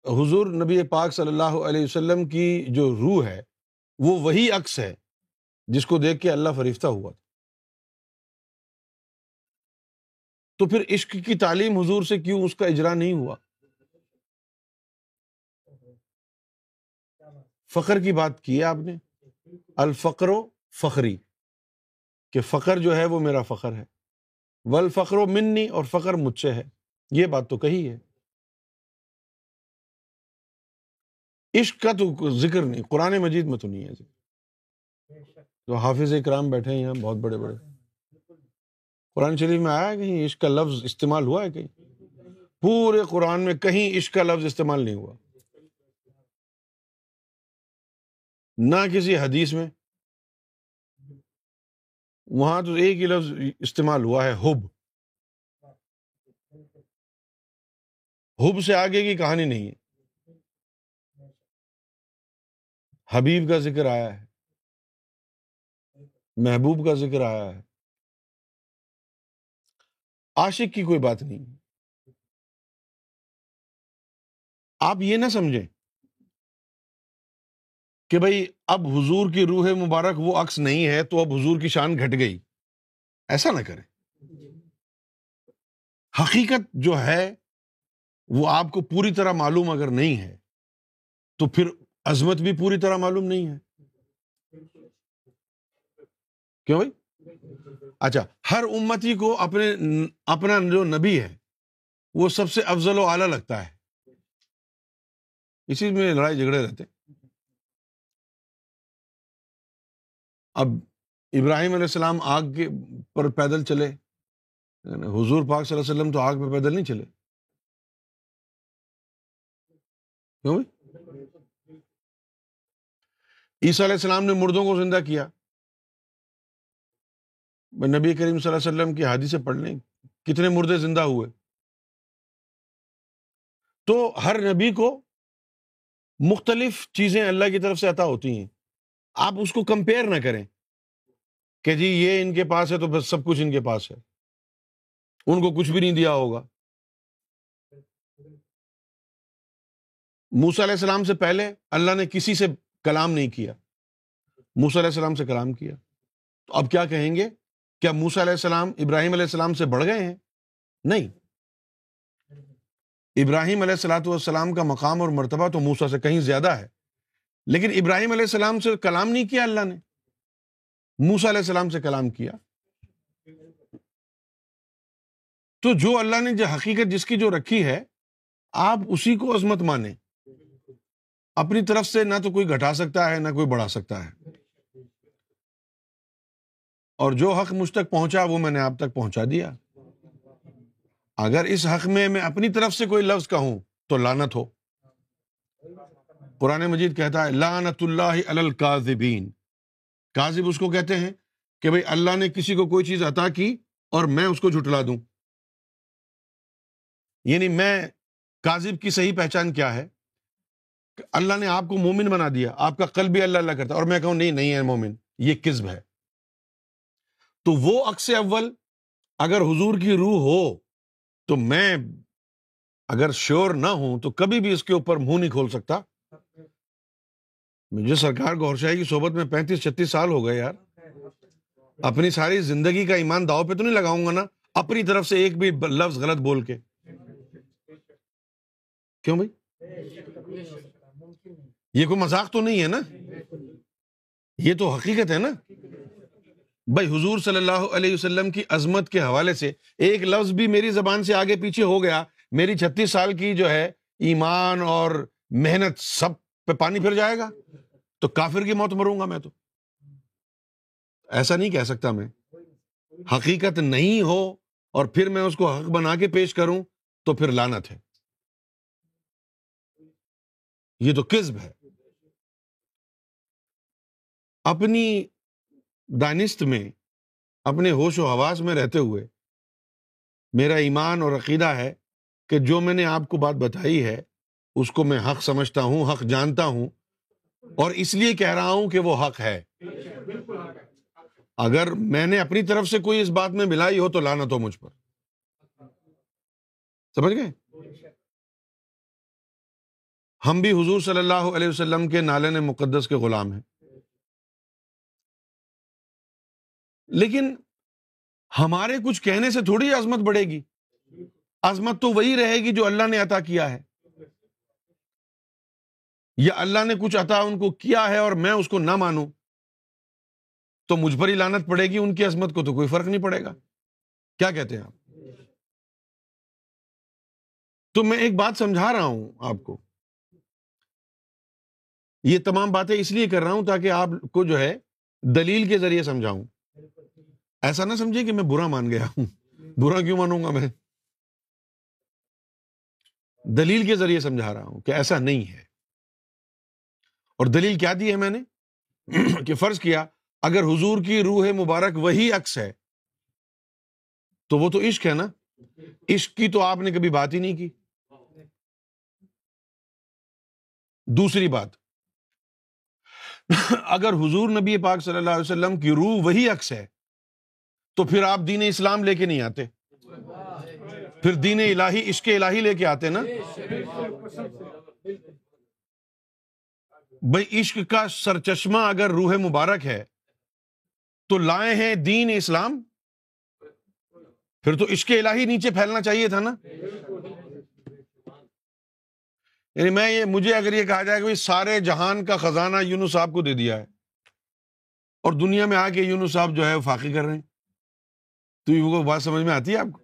حضور نبی پاک صلی اللہ علیہ وسلم کی جو روح ہے، وہ وہی عکس ہے جس کو دیکھ کے اللہ فریفتہ ہوا تھا۔ تو پھر عشق کی تعلیم حضور سے کیوں اس کا اجرا نہیں ہوا؟ فخر کی بات کی ہے آپ نے؟ الفقر و فخری، کہ فخر جو ہے وہ میرا فخر ہے۔ ول فخر و منی اور فخر مجھ سے ہے۔ یہ بات تو کہی ہے۔ عشق کا تو ذکر نہیں، قرآن مجید میں تو نہیں ہے ذکر۔ تو حافظ اکرام بیٹھے ہیں یہاں، بہت بڑے بڑے۔ قرآن شریف میں آیا کہیں عشق کا لفظ استعمال ہوا ہے کہیں؟ پورے قرآن میں کہیں عشق کا لفظ استعمال نہیں ہوا۔ نہ کسی حدیث میں، وہاں تو ایک ہی لفظ استعمال ہوا ہے، حب۔ حب سے آگے کی کہانی نہیں ہے۔ حبیب کا ذکر آیا ہے۔ محبوب کا ذکر آیا ہے۔ عاشق کی کوئی بات نہیں۔ آپ یہ نہ سمجھیں کہ بھائی اب حضور کی روح مبارک وہ عکس نہیں ہے تو اب حضور کی شان گھٹ گئی۔ ایسا نہ کریں۔ حقیقت جو ہے وہ آپ کو پوری طرح معلوم اگر نہیں ہے تو پھر عظمت بھی پوری طرح معلوم نہیں ہے۔ کیوں بھائی؟ اچھا ہر امتی کو اپنے اپنا جو نبی ہے، وہ سب سے افضل و اعلیٰ لگتا ہے۔ اسی میں لڑائی جھگڑے رہتے۔ اب ابراہیم علیہ السلام آگ کے پر پیدل چلے۔ حضور پاک صلی اللہ علیہ وسلم تو آگ پہ پیدل نہیں چلے۔ کیوں عیسیٰ علیہ السلام نے مردوں کو زندہ کیا۔ نبی کریم صلی اللہ علیہ وسلم کی حادی سے پڑھ لیں، کتنے مردے زندہ ہوئے۔ تو ہر نبی کو مختلف چیزیں اللہ کی طرف سے عطا ہوتی ہیں۔ آپ اس کو کمپیئر نہ کریں کہ جی یہ ان کے پاس ہے تو بس سب کچھ ان کے پاس ہے۔ ان کو کچھ بھی نہیں دیا ہوگا۔ موسا علیہ السلام سے پہلے اللہ نے کسی سے کلام نہیں کیا۔ موسا علیہ السلام سے کلام کیا۔ تو اب کیا کہیں گے؟ کیا موسا علیہ السلام ابراہیم علیہ السلام سے بڑھ گئے ہیں؟ نہیں۔ ابراہیم علیہ السلاۃ والسلام کا مقام اور مرتبہ تو موسا سے کہیں زیادہ ہے۔ لیکن ابراہیم علیہ السلام سے کلام نہیں کیا اللہ نے۔ موسا علیہ السلام سے کلام کیا۔ تو جو اللہ نے جو حقیقت جس کی جو رکھی ہے، آپ اسی کو عظمت مانیں۔ اپنی طرف سے نہ تو کوئی گھٹا سکتا ہے، نہ کوئی بڑھا سکتا ہے۔ اور جو حق مجھ تک پہنچا، وہ میں نے آپ تک پہنچا دیا۔ اگر اس حق میں میں اپنی طرف سے کوئی لفظ کہوں تو لانت ہو۔ قرآن مجید کہتا ہے لانت اللہ الکاذبین۔ کاذب اس کو کہتے ہیں کہ بھائی اللہ نے کسی کو کوئی چیز عطا کی اور میں اس کو جھٹلا دوں۔ یعنی میں کاذب کی صحیح پہچان کیا ہے؟ اللہ نے آپ کو مومن بنا دیا، آپ کا قلب بھی اللہ اللہ کرتا اور میں کہوں، نہیں نہیں ہے مومن، یہ کسب ہے۔ تو وہ عکس اول، اگر حضور کی روح ہو، تو میں اگر شیور نہ ہوں، تو کبھی بھی اس کے اوپر منہ نہیں کھول سکتا۔ مجھے سرکار گور شاہی کی صحبت میں پینتیس، چھتیس سال ہو گئے یار۔ اپنی ساری زندگی کا ایمان داؤ پہ تو نہیں لگاؤں گا نا، اپنی طرف سے ایک بھی لفظ غلط بول کے۔ کیوں بھائی؟ یہ کوئی مذاق تو نہیں ہے نا؟ یہ تو حقیقت ہے نا؟ بھائی حضور صلی اللہ علیہ وسلم کی عظمت کے حوالے سے ایک لفظ بھی میری زبان سے آگے پیچھے ہو گیا۔ میری چھتیس سال کی جو ہے ایمان اور محنت سب پہ پانی پھر جائے گا؟ تو کافر کی موت مروں گا میں تو۔ ایسا نہیں کہہ سکتا میں۔ حقیقت نہیں ہو اور پھر میں اس کو حق بنا کے پیش کروں تو پھر لانت ہے۔ یہ تو کسب ہے۔ اپنی دانست میں، اپنے ہوش و حواس میں رہتے ہوئے، میرا ایمان اور عقیدہ ہے کہ جو میں نے آپ کو بات بتائی ہے، اس کو میں حق سمجھتا ہوں، حق جانتا ہوں، اور اس لیے کہہ رہا ہوں کہ وہ حق ہے۔ اگر میں نے اپنی طرف سے کوئی اس بات میں ملائی ہو تو لانا تو مجھ پر۔ سمجھ گئے؟ ہم بھی حضور صلی اللہ علیہ وسلم کے نالن مقدس کے غلام ہیں۔ لیکن ہمارے کچھ کہنے سے تھوڑی عظمت بڑھے گی۔ عظمت تو وہی رہے گی جو اللہ نے عطا کیا ہے۔ یا اللہ نے کچھ عطا ان کو کیا ہے اور میں اس کو نہ مانوں۔ تو مجھ پر ہی لانت پڑے گی ان کی عظمت کو تو کوئی فرق نہیں پڑے گا۔ کیا کہتے ہیں آپ؟ تو میں ایک بات سمجھا رہا ہوں آپ کو۔ یہ تمام باتیں اس لیے کر رہا ہوں تاکہ آپ کو جو ہے دلیل کے ذریعے سمجھاؤں۔ ایسا نہ سمجھے کہ میں برا مان گیا ہوں۔ برا کیوں مانوں گا میں؟ دلیل کے ذریعے سمجھا رہا ہوں کہ ایسا نہیں ہے۔ اور دلیل کیا دی ہے میں نے؟ کہ فرض کیا، اگر حضور کی روح مبارک وہی عکس ہے، تو وہ تو عشق ہے نا؟ عشق کی تو آپ نے کبھی بات ہی نہیں کی۔ دوسری بات، اگر حضور نبی پاک صلی اللہ علیہ وسلم کی روح وہی عکس ہے تو پھر آپ دین اسلام لے کے نہیں آتے؟ پھر دین الہی، عشق الہی لے کے آتے نا؟ بھائی، عشق کا سر چشمہ اگر روح مبارک ہے، تو لائے ہیں دین اسلام؟ پھر تو عشق الہی نیچے پھیلنا چاہیے تھا نا؟ یعنی میں یہ، مجھے اگر یہ کہا جائے کہ سارے جہان کا خزانہ یونو صاحب کو دے دیا ہے اور دنیا میں آ کے یونو صاحب جو ہے وہ فاقی کر رہے ہیں۔ تو یہ بات سمجھ میں آتی ہے آپ کو؟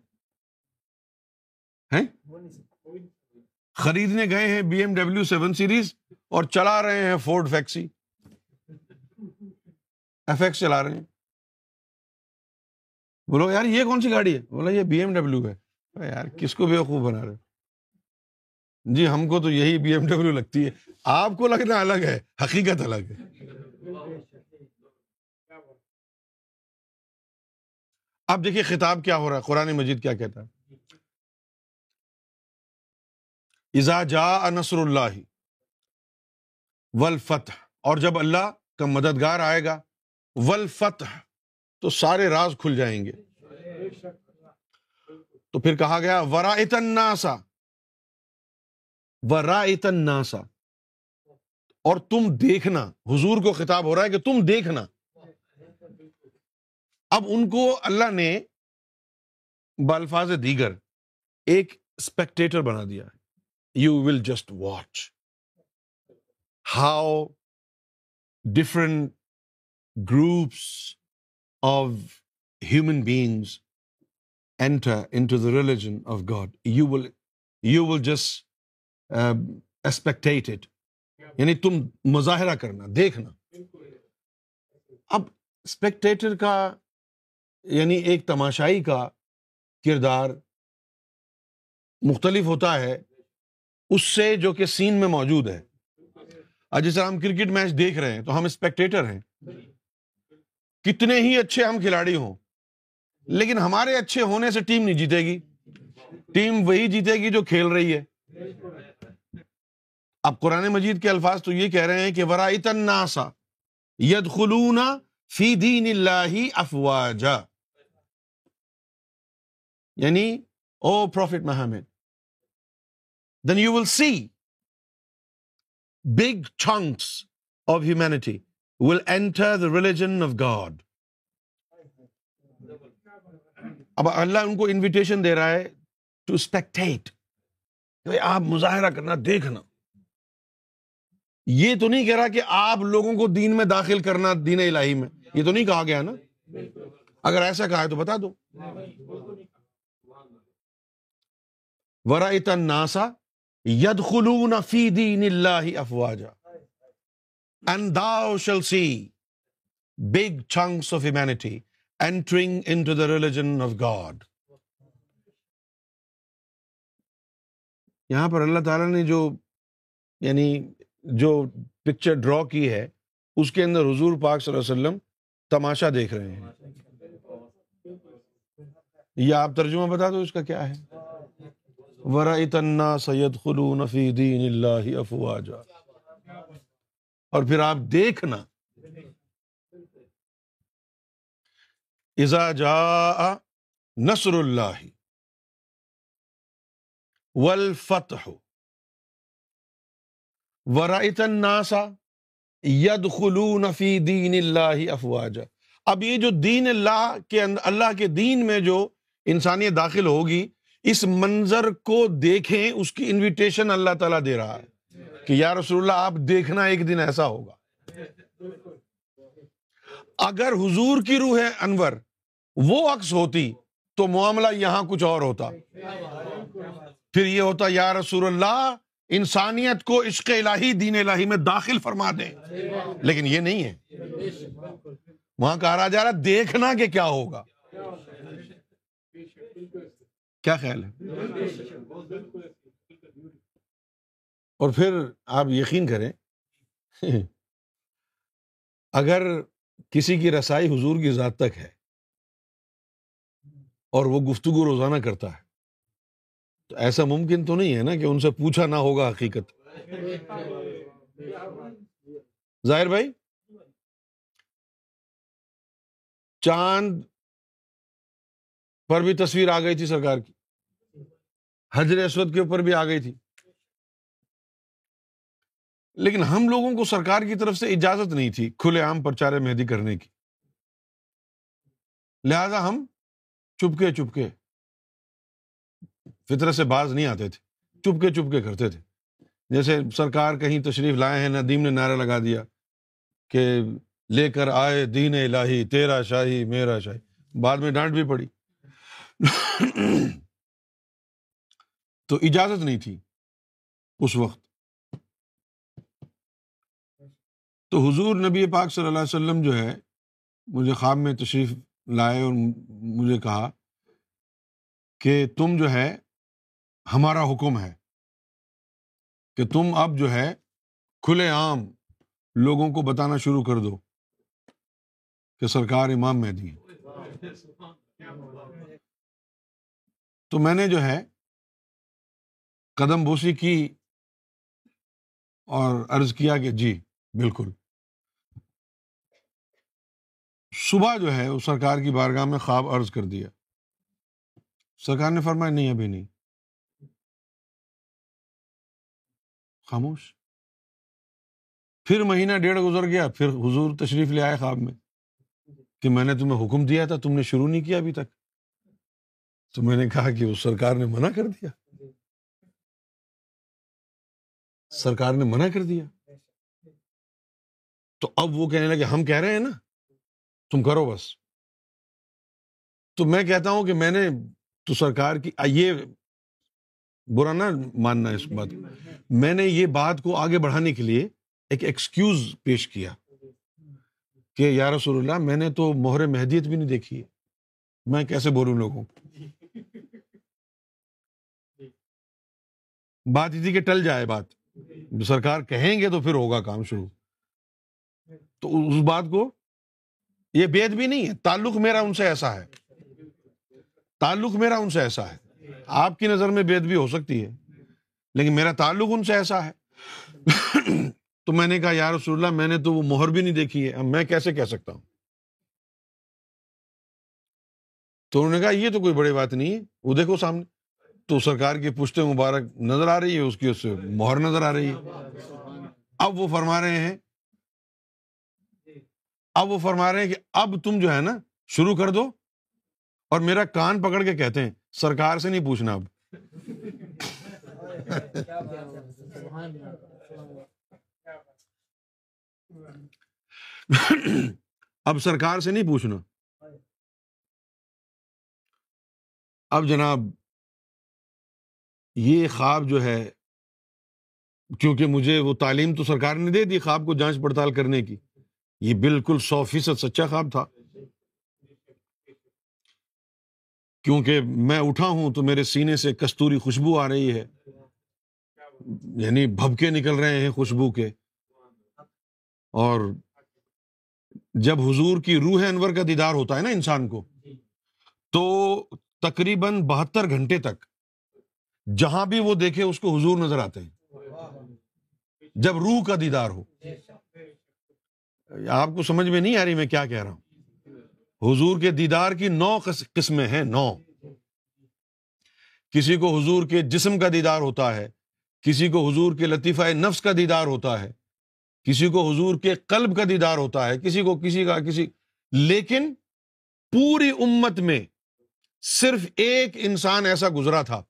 خریدنے گئے ہیں B M W seven series اور چلا رہے ہیں فورڈ فیکسی ایف ایکس چلا رہے ہیں۔ بولو یار، یہ کون سی گاڑی ہے؟ بولا یہ بی ایم ڈبلو ہے۔ یار، کس کو بے خوب بنا رہے جی ہم کو تو یہی بی ایم ڈبلو لگتی ہے۔ آپ کو لگنا الگ ہے، حقیقت الگ ہے۔ اب دیکھیے خطاب کیا ہو رہا ہے؟ قرآن مجید کیا کہتا ہے؟ ازا جا نصر اللہ ولفتح اور جب اللہ کا مددگار آئے گا ولفتح تو سارے راز کھل جائیں گے۔ تو پھر کہا گیا ورا اتناسا ورا اتناسا اور تم دیکھنا، حضور کو خطاب ہو رہا ہے کہ تم دیکھنا۔ اب ان کو اللہ نے بالفاظ دیگر ایک اسپیکٹیٹر بنا دیا۔ You will just watch how different groups of human beings enter into the religion of God you will you will just spectate یعنی تم مظاہرہ کرنا، دیکھنا۔ اب اسپیکٹیٹر کا یعنی ایک تماشائی کا کردار مختلف ہوتا ہے، اس سے جو کہ سین میں موجود ہے۔ جیسے ہم کرکٹ میچ دیکھ رہے ہیں تو ہم اسپیکٹیٹر ہیں۔ کتنے ہی اچھے ہم کھلاڑی ہوں، لیکن ہمارے اچھے ہونے سے ٹیم نہیں جیتے گی ٹیم وہی جیتے گی جو کھیل رہی ہے۔ اب قرآن مجید کے الفاظ تو یہ کہہ رہے ہیں کہ ورا اتناسا ید خلونا فی دین اللہ افواجا یعنی او prophet Muhammad then you will see big chunks of humanity will enter the religion of God اب اللہ ان کو انویٹیشن دے رہا ہے ٹو اسپیکٹیٹ آپ مظاہرہ کرنا دیکھنا۔ یہ تو نہیں کہہ رہا کہ آپ لوگوں کو دین میں داخل کرنا دین الہی میں، یہ تو نہیں کہا گیا نا۔ اگر ایسا کہا ہے تو بتا دو۔ ورا ناسا ید خلون فی دین اللہ افواجا. And thou shall see big chunks of humanity entering into the religion of God یہاں پر اللہ تعالیٰ نے جو یعنی جو پکچر ڈرا کی ہے، اس کے اندر حضور پاک صلی اللہ علیہ وسلم تماشا دیکھ رہے ہیں۔ یا آپ ترجمہ بتا دو اس کا کیا ہے؟ ورا اتنا سید خلون فی دین اللہ افواجا اور پھر آپ دیکھنا۔ ازا جا نصر اللہ والفتح ورائت الناس يدخلون في دین اللہ افواجا اب یہ جو دین اللہ کے اللہ کے دین میں جو انسانیت داخل ہوگی اس منظر کو دیکھیں، اس کی انویٹیشن اللہ تعالیٰ دے رہا ہے کہ یا رسول اللہ، آپ دیکھنا ایک دن ایسا ہوگا۔ اگر حضور کی روح ہے انور وہ عکس ہوتی تو معاملہ یہاں کچھ اور ہوتا۔ پھر یہ ہوتا، یا رسول اللہ، انسانیت کو عشق الہی، دین الہی میں داخل فرما دے لیکن یہ نہیں ہے۔ وہاں کہا جا رہا دیکھنا کہ کیا ہوگا۔ کیا خیال ہے؟ اور پھر آپ یقین کریں، اگر کسی کی رسائی حضور کی ذات تک ہے اور وہ گفتگو روزانہ کرتا ہے، تو ایسا ممکن تو نہیں ہے نا کہ ان سے پوچھا نہ ہوگا حقیقت۔ ظاہر بھائی، چاند پر بھی تصویر آ گئی تھی سرکار کی۔ حضر اسود کے اوپر بھی آ گئی تھی۔ لیکن ہم لوگوں کو سرکار کی طرف سے اجازت نہیں تھی کھلے عام پرچار مہدی کرنے کی۔ لہذا ہم چپکے چپکے فطرت سے باز نہیں آتے تھے۔ چپکے چپکے کرتے تھے۔ جیسے سرکار کہیں تشریف لائے ہیں، ندیم نے نعرہ لگا دیا کہ لے کر آئے دین الہی، تیرا شاہی، میرا شاہی۔ بعد میں ڈانٹ بھی پڑی۔ تو اجازت نہیں تھی اس وقت۔ تو حضور نبی پاک صلی اللہ علیہ وسلم جو ہے، مجھے خواب میں تشریف لائے اور مجھے کہا کہ تم جو ہے، ہمارا حکم ہے کہ تم اب جو ہے، کھلے عام لوگوں کو بتانا شروع کر دو کہ سرکار امام مہدی ہے تو میں نے جو ہے قدم بوسی کی اور عرض کیا کہ جی بالکل۔ صبح جو ہے، اس سرکار کی بارگاہ میں خواب عرض کر دیا۔ سرکار نے فرمایا، نہیں، ابھی نہیں۔ خاموش۔ پھر مہینہ ڈیڑھ گزر گیا، پھر حضور تشریف لے آئے خواب میں کہ میں نے تمہیں حکم دیا تھا، تم نے شروع نہیں کیا ابھی تک۔ تو میں نے کہا کہ اس سرکار نے منع کر دیا۔ سرکار نے منع کر دیا۔ تو اب وہ کہنے لگے ہم کہہ رہے ہیں نا تم کرو بس۔ تو میں کہتا ہوں کہ میں نے تو سرکار کی یہ برا نہ ماننا اس بات۔ میں نے یہ بات کو آگے بڑھانے کے لیے ایک ایکسکیوز پیش کیا کہ یا رسول اللہ میں نے تو مہر مہدیت بھی نہیں دیکھی ہے۔ میں کیسے بولوں لوگوں کو؟ بات یہ تھی کہ ٹل جائے بات۔ سرکار کہیں گے تو پھر ہوگا کام شروع۔ تو اس بات کو یہ بید بھی نہیں ہے۔ تعلق میرا ان سے ایسا ہے۔ تعلق میرا ان سے ایسا ہے۔ آپ کی نظر میں بید بھی ہو سکتی ہے، لیکن میرا تعلق ان سے ایسا ہے۔ تو میں نے کہا، یا رسول اللہ، میں نے تو وہ مہر بھی نہیں دیکھی ہے۔ میں کیسے کہہ سکتا ہوں؟ تو انہوں نے کہا، یہ تو کوئی بڑی بات نہیں ہے۔ وہ دیکھو سامنے۔ تو سرکار کی پشتے مبارک نظر آ رہی ہے اس کی اس سے مہر نظر آ رہی ہے۔ اب وہ فرما رہے ہیں، اب وہ فرما رہے ہیں کہ اب تم جو ہے نا، شروع کر دو۔ اور میرا کان پکڑ کے کہتے ہیں، سرکار سے نہیں پوچھنا اب۔ اب سرکار سے نہیں پوچھنا۔ اب جناب یہ خواب جو ہے، کیونکہ مجھے وہ تعلیم تو سرکار نے دے دی خواب کو جانچ پڑتال کرنے کی۔ یہ بالکل سو فیصد سچا خواب تھا۔ کیونکہ میں اٹھا ہوں تو میرے سینے سے کستوری خوشبو آ رہی ہے۔ یعنی بھبکے نکل رہے ہیں خوشبو کے۔ اور جب حضور کی روح انور کا دیدار ہوتا ہے نا انسان کو، تو تقریباً بہتر گھنٹے تک جہاں بھی وہ دیکھے اس کو حضور نظر آتے ہیں۔ جب روح کا دیدار ہو۔ آپ کو سمجھ میں نہیں آ رہی میں کیا کہہ رہا ہوں۔ حضور کے دیدار کی نو قسمیں ہیں، نو۔ کسی کو حضور کے جسم کا دیدار ہوتا ہے، کسی کو حضور کے لطیفہ نفس کا دیدار ہوتا ہے، کسی کو حضور کے قلب کا دیدار ہوتا ہے، کسی کو کسی کا کسی۔ لیکن پوری امت میں صرف ایک انسان ایسا گزرا تھا۔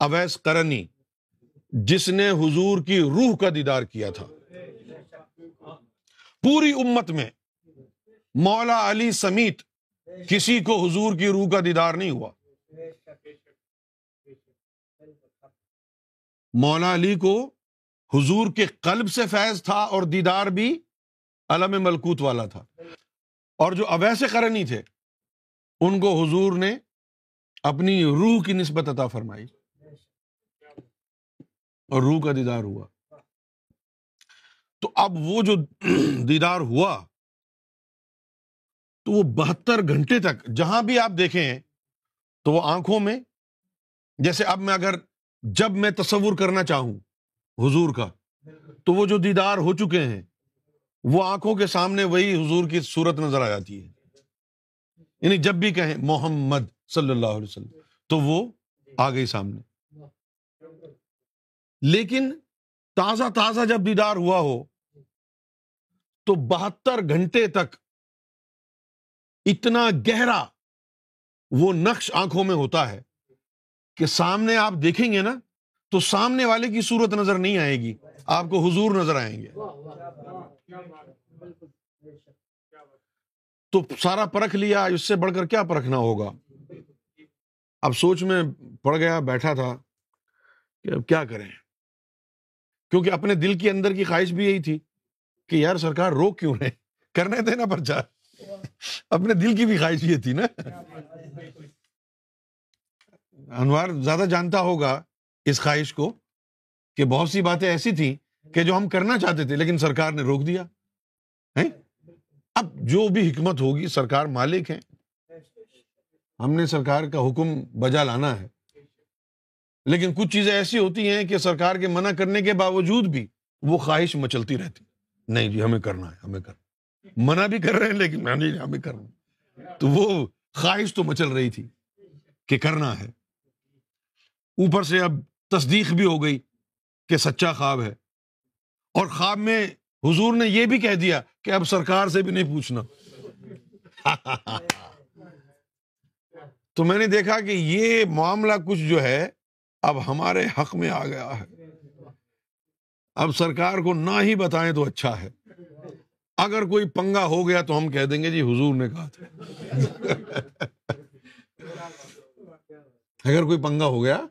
اویس کرنی جس نے حضور کی روح کا دیدار کیا تھا۔ پوری امت میں مولا علی سمیت کسی کو حضور کی روح کا دیدار نہیں ہوا۔ مولا علی کو حضور کے قلب سے فیض تھا اور دیدار بھی علم ملکوت والا تھا۔ اور جو اویس کرنی تھے، ان کو حضور نے اپنی روح کی نسبت عطا فرمائی۔ اور روح کا دیدار ہوا۔ تو اب وہ جو دیدار ہوا، تو وہ بہتر گھنٹے تک، جہاں بھی آپ دیکھیں تو وہ آنکھوں میں، جیسے اب میں اگر جب میں تصور کرنا چاہوں حضور کا، تو وہ جو دیدار ہو چکے ہیں، وہ آنکھوں کے سامنے وہی حضور کی صورت نظر آ جاتی ہے۔ یعنی جب بھی کہیں محمد صلی اللہ علیہ وسلم، تو وہ آ گئی سامنے۔ لیکن تازہ تازہ جب دیدار ہوا ہو، تو بہتر گھنٹے تک اتنا گہرا وہ نقش آنکھوں میں ہوتا ہے کہ سامنے آپ دیکھیں گے نا، تو سامنے والے کی صورت نظر نہیں آئے گی، آپ کو حضور نظر آئیں گے۔ تو سارا پرکھ لیا، اس سے بڑھ کر کیا پرکھنا ہوگا؟ اب سوچ میں پڑ گیا، بیٹھا تھا کہ اب کیا کریں؟ کیونکہ اپنے دل کے اندر کی خواہش بھی یہی تھی کہ یار سرکار روک کیوں رہے کرنے تھے نا پرچار اپنے دل کی بھی خواہش یہ تھی نا۔ انوار زیادہ جانتا ہوگا اس خواہش کو کہ بہت سی باتیں ایسی تھیں کہ جو ہم کرنا چاہتے تھے لیکن سرکار نے روک دیا۔ اب جو بھی حکمت ہوگی سرکار مالک ہے ہم نے سرکار کا حکم بجا لانا ہے۔ لیکن کچھ چیزیں ایسی ہوتی ہیں کہ سرکار کے منع کرنے کے باوجود بھی وہ خواہش مچلتی رہتی نہیں جی ہمیں کرنا ہے، ہمیں کرنا منع بھی کر رہے ہیں لیکن نہیں ہمیں کرنا تو وہ خواہش تو مچل رہی تھی کہ کرنا ہے۔ اوپر سے اب تصدیق بھی ہو گئی کہ سچا خواب ہے۔ اور خواب میں حضور نے یہ بھی کہہ دیا کہ اب سرکار سے بھی نہیں پوچھنا۔ تو میں نے دیکھا کہ یہ معاملہ کچھ جو ہے اب ہمارے حق میں آ گیا ہے۔ اب سرکار کو نہ ہی بتائیں تو اچھا ہے۔ اگر کوئی پنگا ہو گیا تو ہم کہہ دیں گے جی حضور نے کہا تھا۔ اگر کوئی پنگا ہو گیا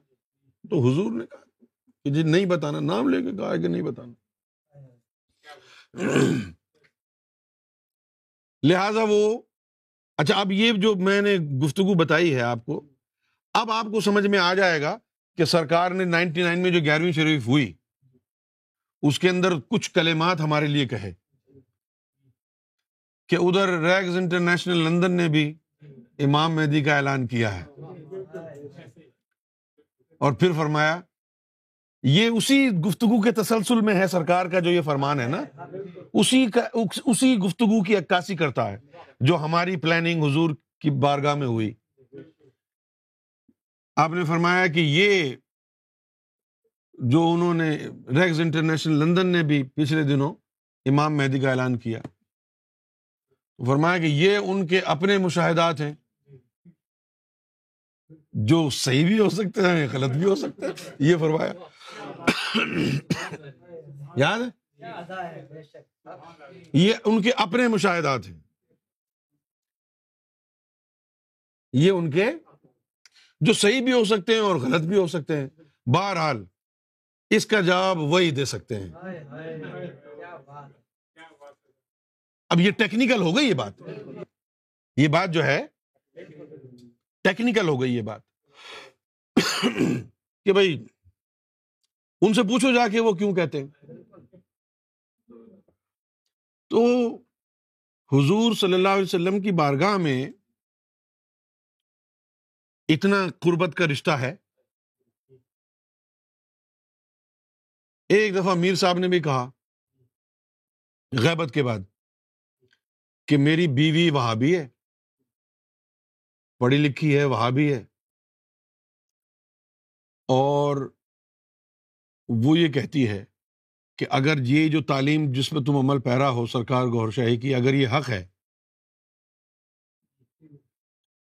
تو حضور نے کہا کہ جی نہیں بتانا، نام لے کے کہا کہ نہیں بتانا۔ لہذا وہ اچھا اب یہ جو میں نے گفتگو بتائی ہے آپ کو، اب آپ کو سمجھ میں آ جائے گا کہ سرکار نے نائنٹی نائن میں جو گیارہویں شریف ہوئی، اس کے اندر کچھ کلمات ہمارے لیے کہے۔ کہ ادھر ریگز انٹرنیشنل لندن نے بھی امام مہدی کا اعلان کیا ہے۔ اور پھر فرمایا، یہ اسی گفتگو کے تسلسل میں ہے سرکار کا جو یہ فرمان ہے نا، اسی کا، اسی گفتگو کی عکاسی کرتا ہے، جو ہماری پلاننگ حضور کی بارگاہ میں ہوئی۔ آپ نے فرمایا کہ یہ جو انہوں نے ریگز انٹرنیشنل لندن نے بھی پچھلے دنوں امام مہدی کا اعلان کیا، فرمایا کہ یہ ان کے اپنے مشاہدات ہیں۔ جو صحیح بھی ہو سکتے ہیں، غلط بھی ہو سکتے ہیں، یہ فرمایا۔ یاد یہ ان کے اپنے مشاہدات ہیں۔ یہ ان کے جو صحیح بھی ہو سکتے ہیں اور غلط بھی ہو سکتے ہیں۔ بہرحال اس کا جواب وہی دے سکتے ہیں۔ اب یہ ٹیکنیکل ہو گئی یہ بات۔ یہ بات جو ہے ٹیکنیکل ہو گئی یہ بات۔ کہ بھائی ان سے پوچھو جا کے وہ کیوں کہتے ہیں۔ تو حضور صلی اللہ علیہ وسلم کی بارگاہ میں اتنا قربت کا رشتہ ہے۔ ایک دفعہ میر صاحب نے بھی کہا غیبت کے بعد کہ میری بیوی وہاں بھی ہے، پڑھی لکھی ہے وہاں بھی ہے۔ اور وہ یہ کہتی ہے کہ اگر یہ جو تعلیم جس میں تم عمل پیرا ہو، سرکار گور شاہی کی، اگر یہ حق ہے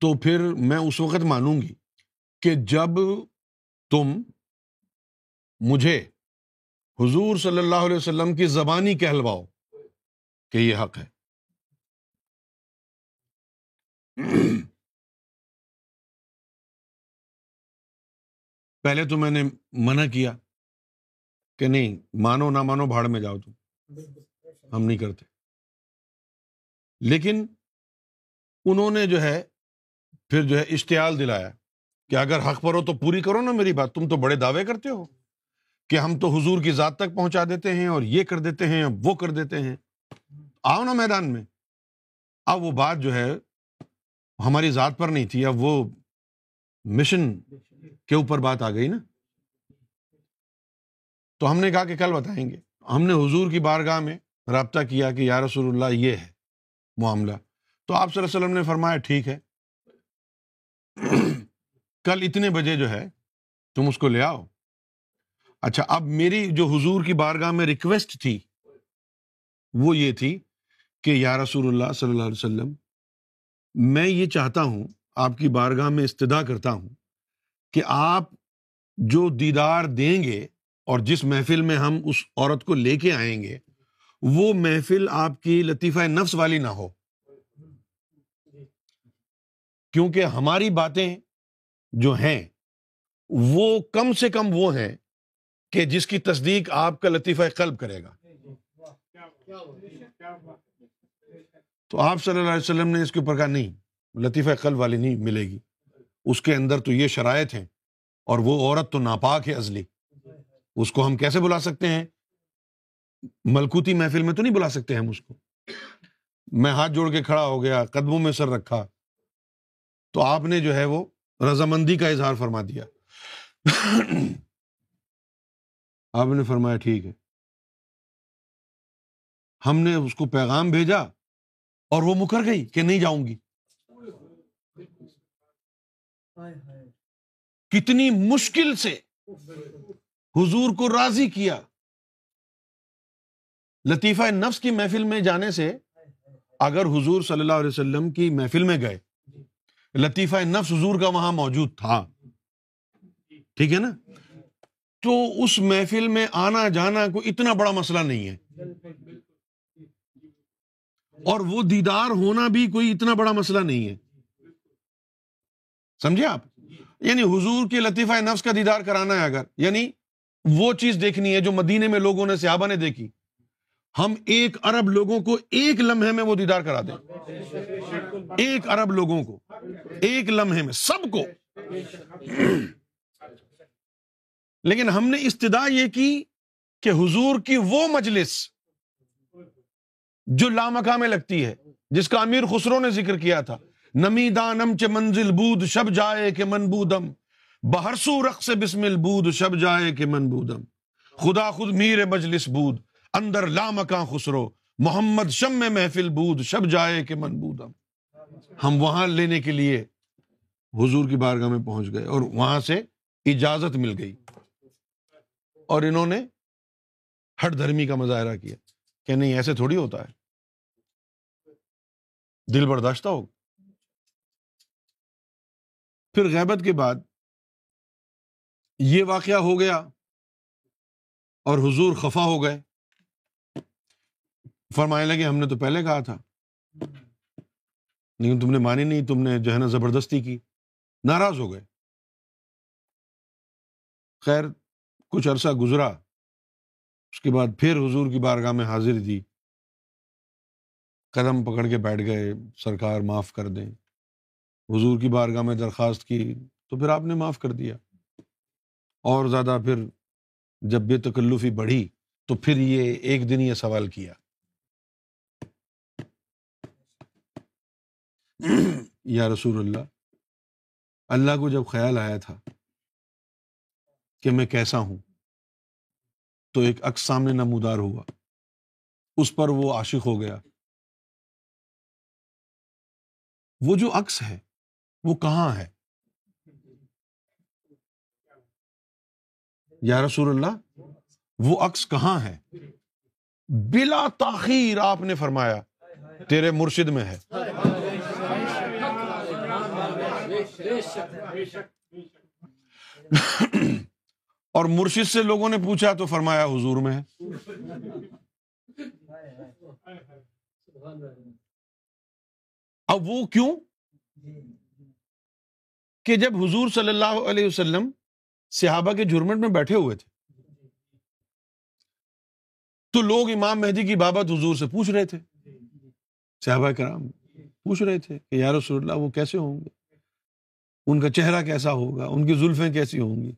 تو پھر میں اس وقت مانوں گی کہ جب تم مجھے حضور صلی اللہ علیہ وسلم کی زبانی کہلواؤ کہ یہ حق ہے۔ پہلے تو میں نے منع کیا کہ نہیں، مانو نہ مانو بھاڑ میں جاؤ تم۔ ہم نہیں کرتے۔ لیکن انہوں نے جو ہے پھر جو ہے اشتعال دلایا کہ اگر حق پر ہو تو پوری کرو نا میری بات۔ تم تو بڑے دعوے کرتے ہو کہ ہم تو حضور کی ذات تک پہنچا دیتے ہیں اور یہ کر دیتے ہیں وہ کر دیتے ہیں۔ آؤ نا میدان میں۔ اب وہ بات جو ہے ہماری ذات پر نہیں تھی، اب وہ مشن کے اوپر بات آ گئی نا۔ تو ہم نے کہا کہ کل بتائیں گے۔ ہم نے حضور کی بارگاہ میں رابطہ کیا کہ یا رسول اللہ یہ ہے معاملہ۔ تو آپ صلی اللہ علیہ وسلم نے فرمایا ٹھیک ہے۔ کل اتنے بجے جو ہے تم اس کو لے آؤ۔ اچھا اب میری جو حضور کی بارگاہ میں ریکویسٹ تھی، وہ یہ تھی کہ یا رسول اللہ صلی اللہ علیہ وسلم، میں یہ چاہتا ہوں، آپ کی بارگاہ میں استدا کرتا ہوں کہ آپ جو دیدار دیں گے اور جس محفل میں ہم اس عورت کو لے کے آئیں گے، وہ محفل آپ کی لطیفہ نفس والی نہ ہو۔ کیونکہ ہماری باتیں جو ہیں، وہ کم سے کم وہ ہیں کہ جس کی تصدیق آپ کا لطیفہ قلب کرے گا۔ تو آپ صلی اللہ علیہ وسلم نے اس کے اوپر کہا، نہیں، لطیفہ قلب والی نہیں ملے گی۔ اس کے اندر تو یہ شرائط ہیں اور وہ عورت تو ناپاک ہے ازلی اس کو ہم کیسے بلا سکتے ہیں؟ ملکوتی محفل میں تو نہیں بلا سکتے ہم اس کو۔ میں ہاتھ جوڑ کے کھڑا ہو گیا، قدموں میں سر رکھا۔ تو آپ نے جو ہے وہ رضامندی کا اظہار فرما دیا۔ آپ نے فرمایا ٹھیک ہے۔ ہم نے اس کو پیغام بھیجا اور وہ مکر گئی کہ نہیں جاؤں گی۔ کتنی مشکل سے حضور کو راضی کیا۔ لطیفہ نفس کی محفل میں جانے سے اگر حضور صلی اللہ علیہ وسلم کی محفل میں گئے لطیفہ نفس حضور کا وہاں موجود تھا۔ ٹھیک ہے نا؟ تو اس محفل میں آنا جانا کو اتنا بڑا مسئلہ نہیں ہے۔ اور وہ دیدار ہونا بھی کوئی اتنا بڑا مسئلہ نہیں ہے۔ سمجھے آپ؟ یعنی حضور کے لطیفہ نفس کا دیدار کرانا ہے اگر یعنی وہ چیز دیکھنی ہے جو مدینے میں لوگوں نے صحابہ نے دیکھی۔ ہم ایک ارب لوگوں کو ایک لمحے میں وہ دیدار کرا دیں۔ ایک ارب لوگوں کو، ایک لمحے میں، سب کو۔ لیکن ہم نے استدا یہ کی کہ حضور کی وہ مجلس جو لامکا میں لگتی ہے، جس کا امیر خسرو نے ذکر کیا تھا۔ نمی دانم چ منزل بود شب جائے کہ من بودم۔ بہرسو رقص بسمل بود شب جائے کہ من بودم۔ خدا خود میر مجلس بود۔ اندر لامکاں خسرو۔ محمد شم میں محفل بود، شب جائے کہ من بودم۔ ہم وہاں لینے کے لیے حضور کی بارگاہ میں پہنچ گئے اور وہاں سے اجازت مل گئی۔ اور انہوں نے ہٹ دھرمی کا مظاہرہ کیا کہ نہیں، ایسے تھوڑی ہوتا ہے۔ دل برداشتہ ہو۔ پھر غیبت کے بعد یہ واقعہ ہو گیا اور حضور خفا ہو گئے۔ فرمانے لگے، ہم نے تو پہلے کہا تھا۔ لیکن تم نے مانی نہیں، تم نے جو ہے نا زبردستی کی۔ ناراض ہو گئے۔ خیر، کچھ عرصہ گزرا۔ اس کے بعد پھر حضور کی بارگاہ میں حاضر دی۔ قدم پکڑ کے بیٹھ گئے۔ سرکار معاف کر دیں۔ حضور کی بارگاہ میں درخواست کی، تو پھر آپ نے معاف کر دیا۔ اور زیادہ پھر جب بے تکلفی بڑھی، تو پھر یہ ایک دن یہ سوال کیا۔ یا رسول اللہ اللہ کو جب خیال آیا تھا کہ میں کیسا ہوں، تو ایک عکس سامنے نمودار ہوا۔ اس پر وہ عاشق ہو گیا۔ وہ جو عکس ہے، وہ کہاں ہے؟ یا رسول اللہ، وہ عکس کہاں ہے؟ بلا تاخیر آپ نے فرمایا، تیرے مرشد میں ہے۔ اور مرشد سے لوگوں نے پوچھا تو فرمایا، حضور میں ہے۔ اب وہ کیوں؟ کہ جب حضور صلی اللہ علیہ وسلم صحابہ کے جرمٹ میں بیٹھے ہوئے تھے، تو لوگ امام مہدی کی بابت حضور سے پوچھ رہے تھے۔ صحابہ کرام پوچھ رہے تھے کہ یا رسول اللہ وہ کیسے ہوں گے؟ ان کا چہرہ کیسا ہوگا؟ ان کی زلفیں کیسی ہوں گی؟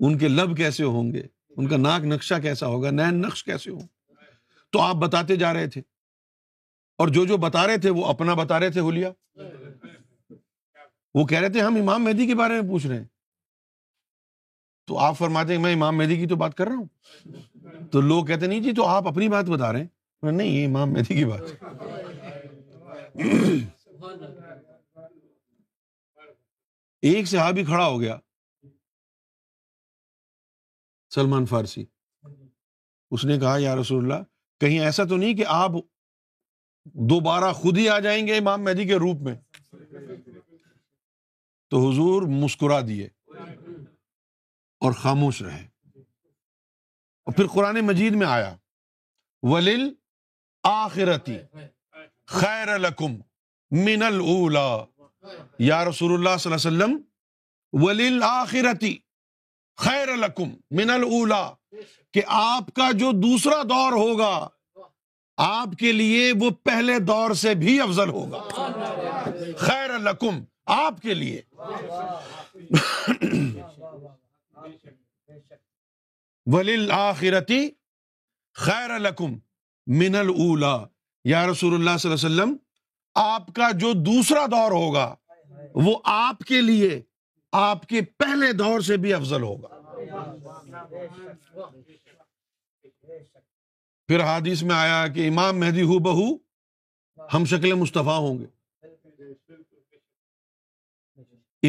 ان کے لب کیسے ہوں گے؟ ان کا ناک نقشہ کیسا ہوگا؟ نین نقش کیسے ہوں؟ تو آپ بتاتے جا رہے تھے۔ اور جو جو بتا رہے تھے، وہ اپنا بتا رہے تھے ہولیا وہ کہہ رہے تھے، ہم امام مہدی کے بارے میں پوچھ رہے ہیں۔ تو آپ فرماتے ہیں، میں امام مہدی کی تو بات کر رہا ہوں۔ تو لوگ کہتے نہیں جی تو آپ اپنی بات بتا رہے ہیں۔ نہیں، یہ امام مہدی کی بات ایک صحابی کھڑا ہو گیا۔ سلمان فارسی۔ اس نے کہا، یا رسول اللہ، کہیں ایسا تو نہیں کہ آپ دوبارہ خود ہی آ جائیں گے امام مہدی کے روپ میں؟ تو حضور مسکرا دیے اور خاموش رہے۔ اور پھر قرآن مجید میں آیا ولیل آخرتی خیر لکم من الا یا رسول اللہ صلی اللہ علیہ وسلم ولیل آخرتی خیر لکم من الا کہ آپ کا جو دوسرا دور ہوگا، آپ کے لیے وہ پہلے دور سے بھی افضل ہوگا۔ خیر لکم، آپ کے لیے۔ ولیل آخرتی خیر لکم من الا یا رسول اللہ صلی اللہ علیہ وسلم آپ کا جو دوسرا دور ہوگا، وہ آپ کے لیے آپ کے پہلے دور سے بھی افضل ہوگا۔ پھر حادث میں آیا کہ امام مہدی ہو بہو ہم شکل مصطفیٰ ہوں گے۔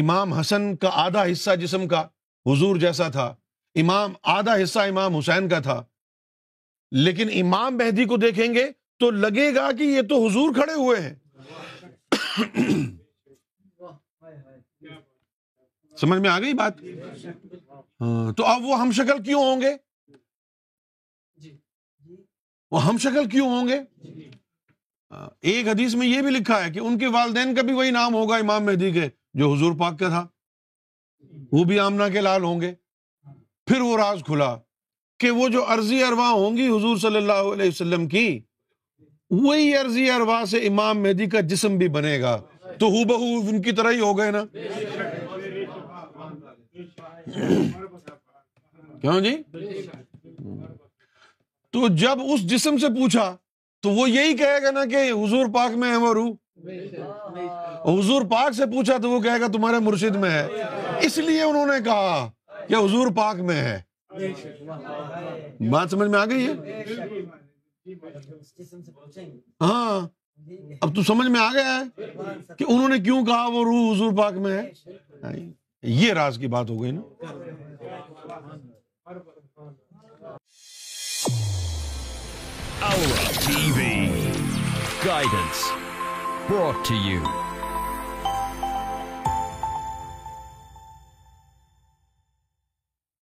امام حسن کا آدھا حصہ جسم کا حضور جیسا تھا، امام آدھا حصہ امام حسین کا تھا۔ لیکن امام مہدی کو دیکھیں گے تو لگے گا کہ یہ تو حضور کھڑے ہوئے ہیں۔ سمجھ میں آ گئی بات؟ ہاں تو اب وہ ہم شکل کیوں ہوں گے؟ وہ ہم شکل کیوں ہوں گے؟ ہاں، ایک حدیث میں یہ بھی لکھا ہے کہ ان کے والدین کا بھی وہی نام ہوگا امام مہدی کے، جو حضور پاک کا تھا۔ وہ بھی آمنا کے لال ہوں گے۔ پھر وہ راز کھلا کہ وہ جو عرضی اروا ہوں گی حضور صلی اللہ علیہ وسلم کی وہی عرضی اروا سے امام مہدی کا جسم بھی بنے گا۔ تو ہو بہو ان کی طرح ہی ہو گئے نا۔ کیوں جی؟ تو جب اس جسم سے پوچھا، تو وہ یہی کہے گا نا کہ حضور پاک میں ہے وہ روح حضور پاک سے پوچھا تو وہ کہے گا تمہارے مرشد میں ہے۔ اس لیے انہوں نے کہا کہ حضور پاک میں ہے۔ بات سمجھ میں آ گئی ہے؟ ہاں اب تو سمجھ میں آ گیا ہے کہ انہوں نے کیوں کہا وہ روح حضور پاک میں ہے؟ یہ راز کی بات ہو گئی نا۔ گائیڈنس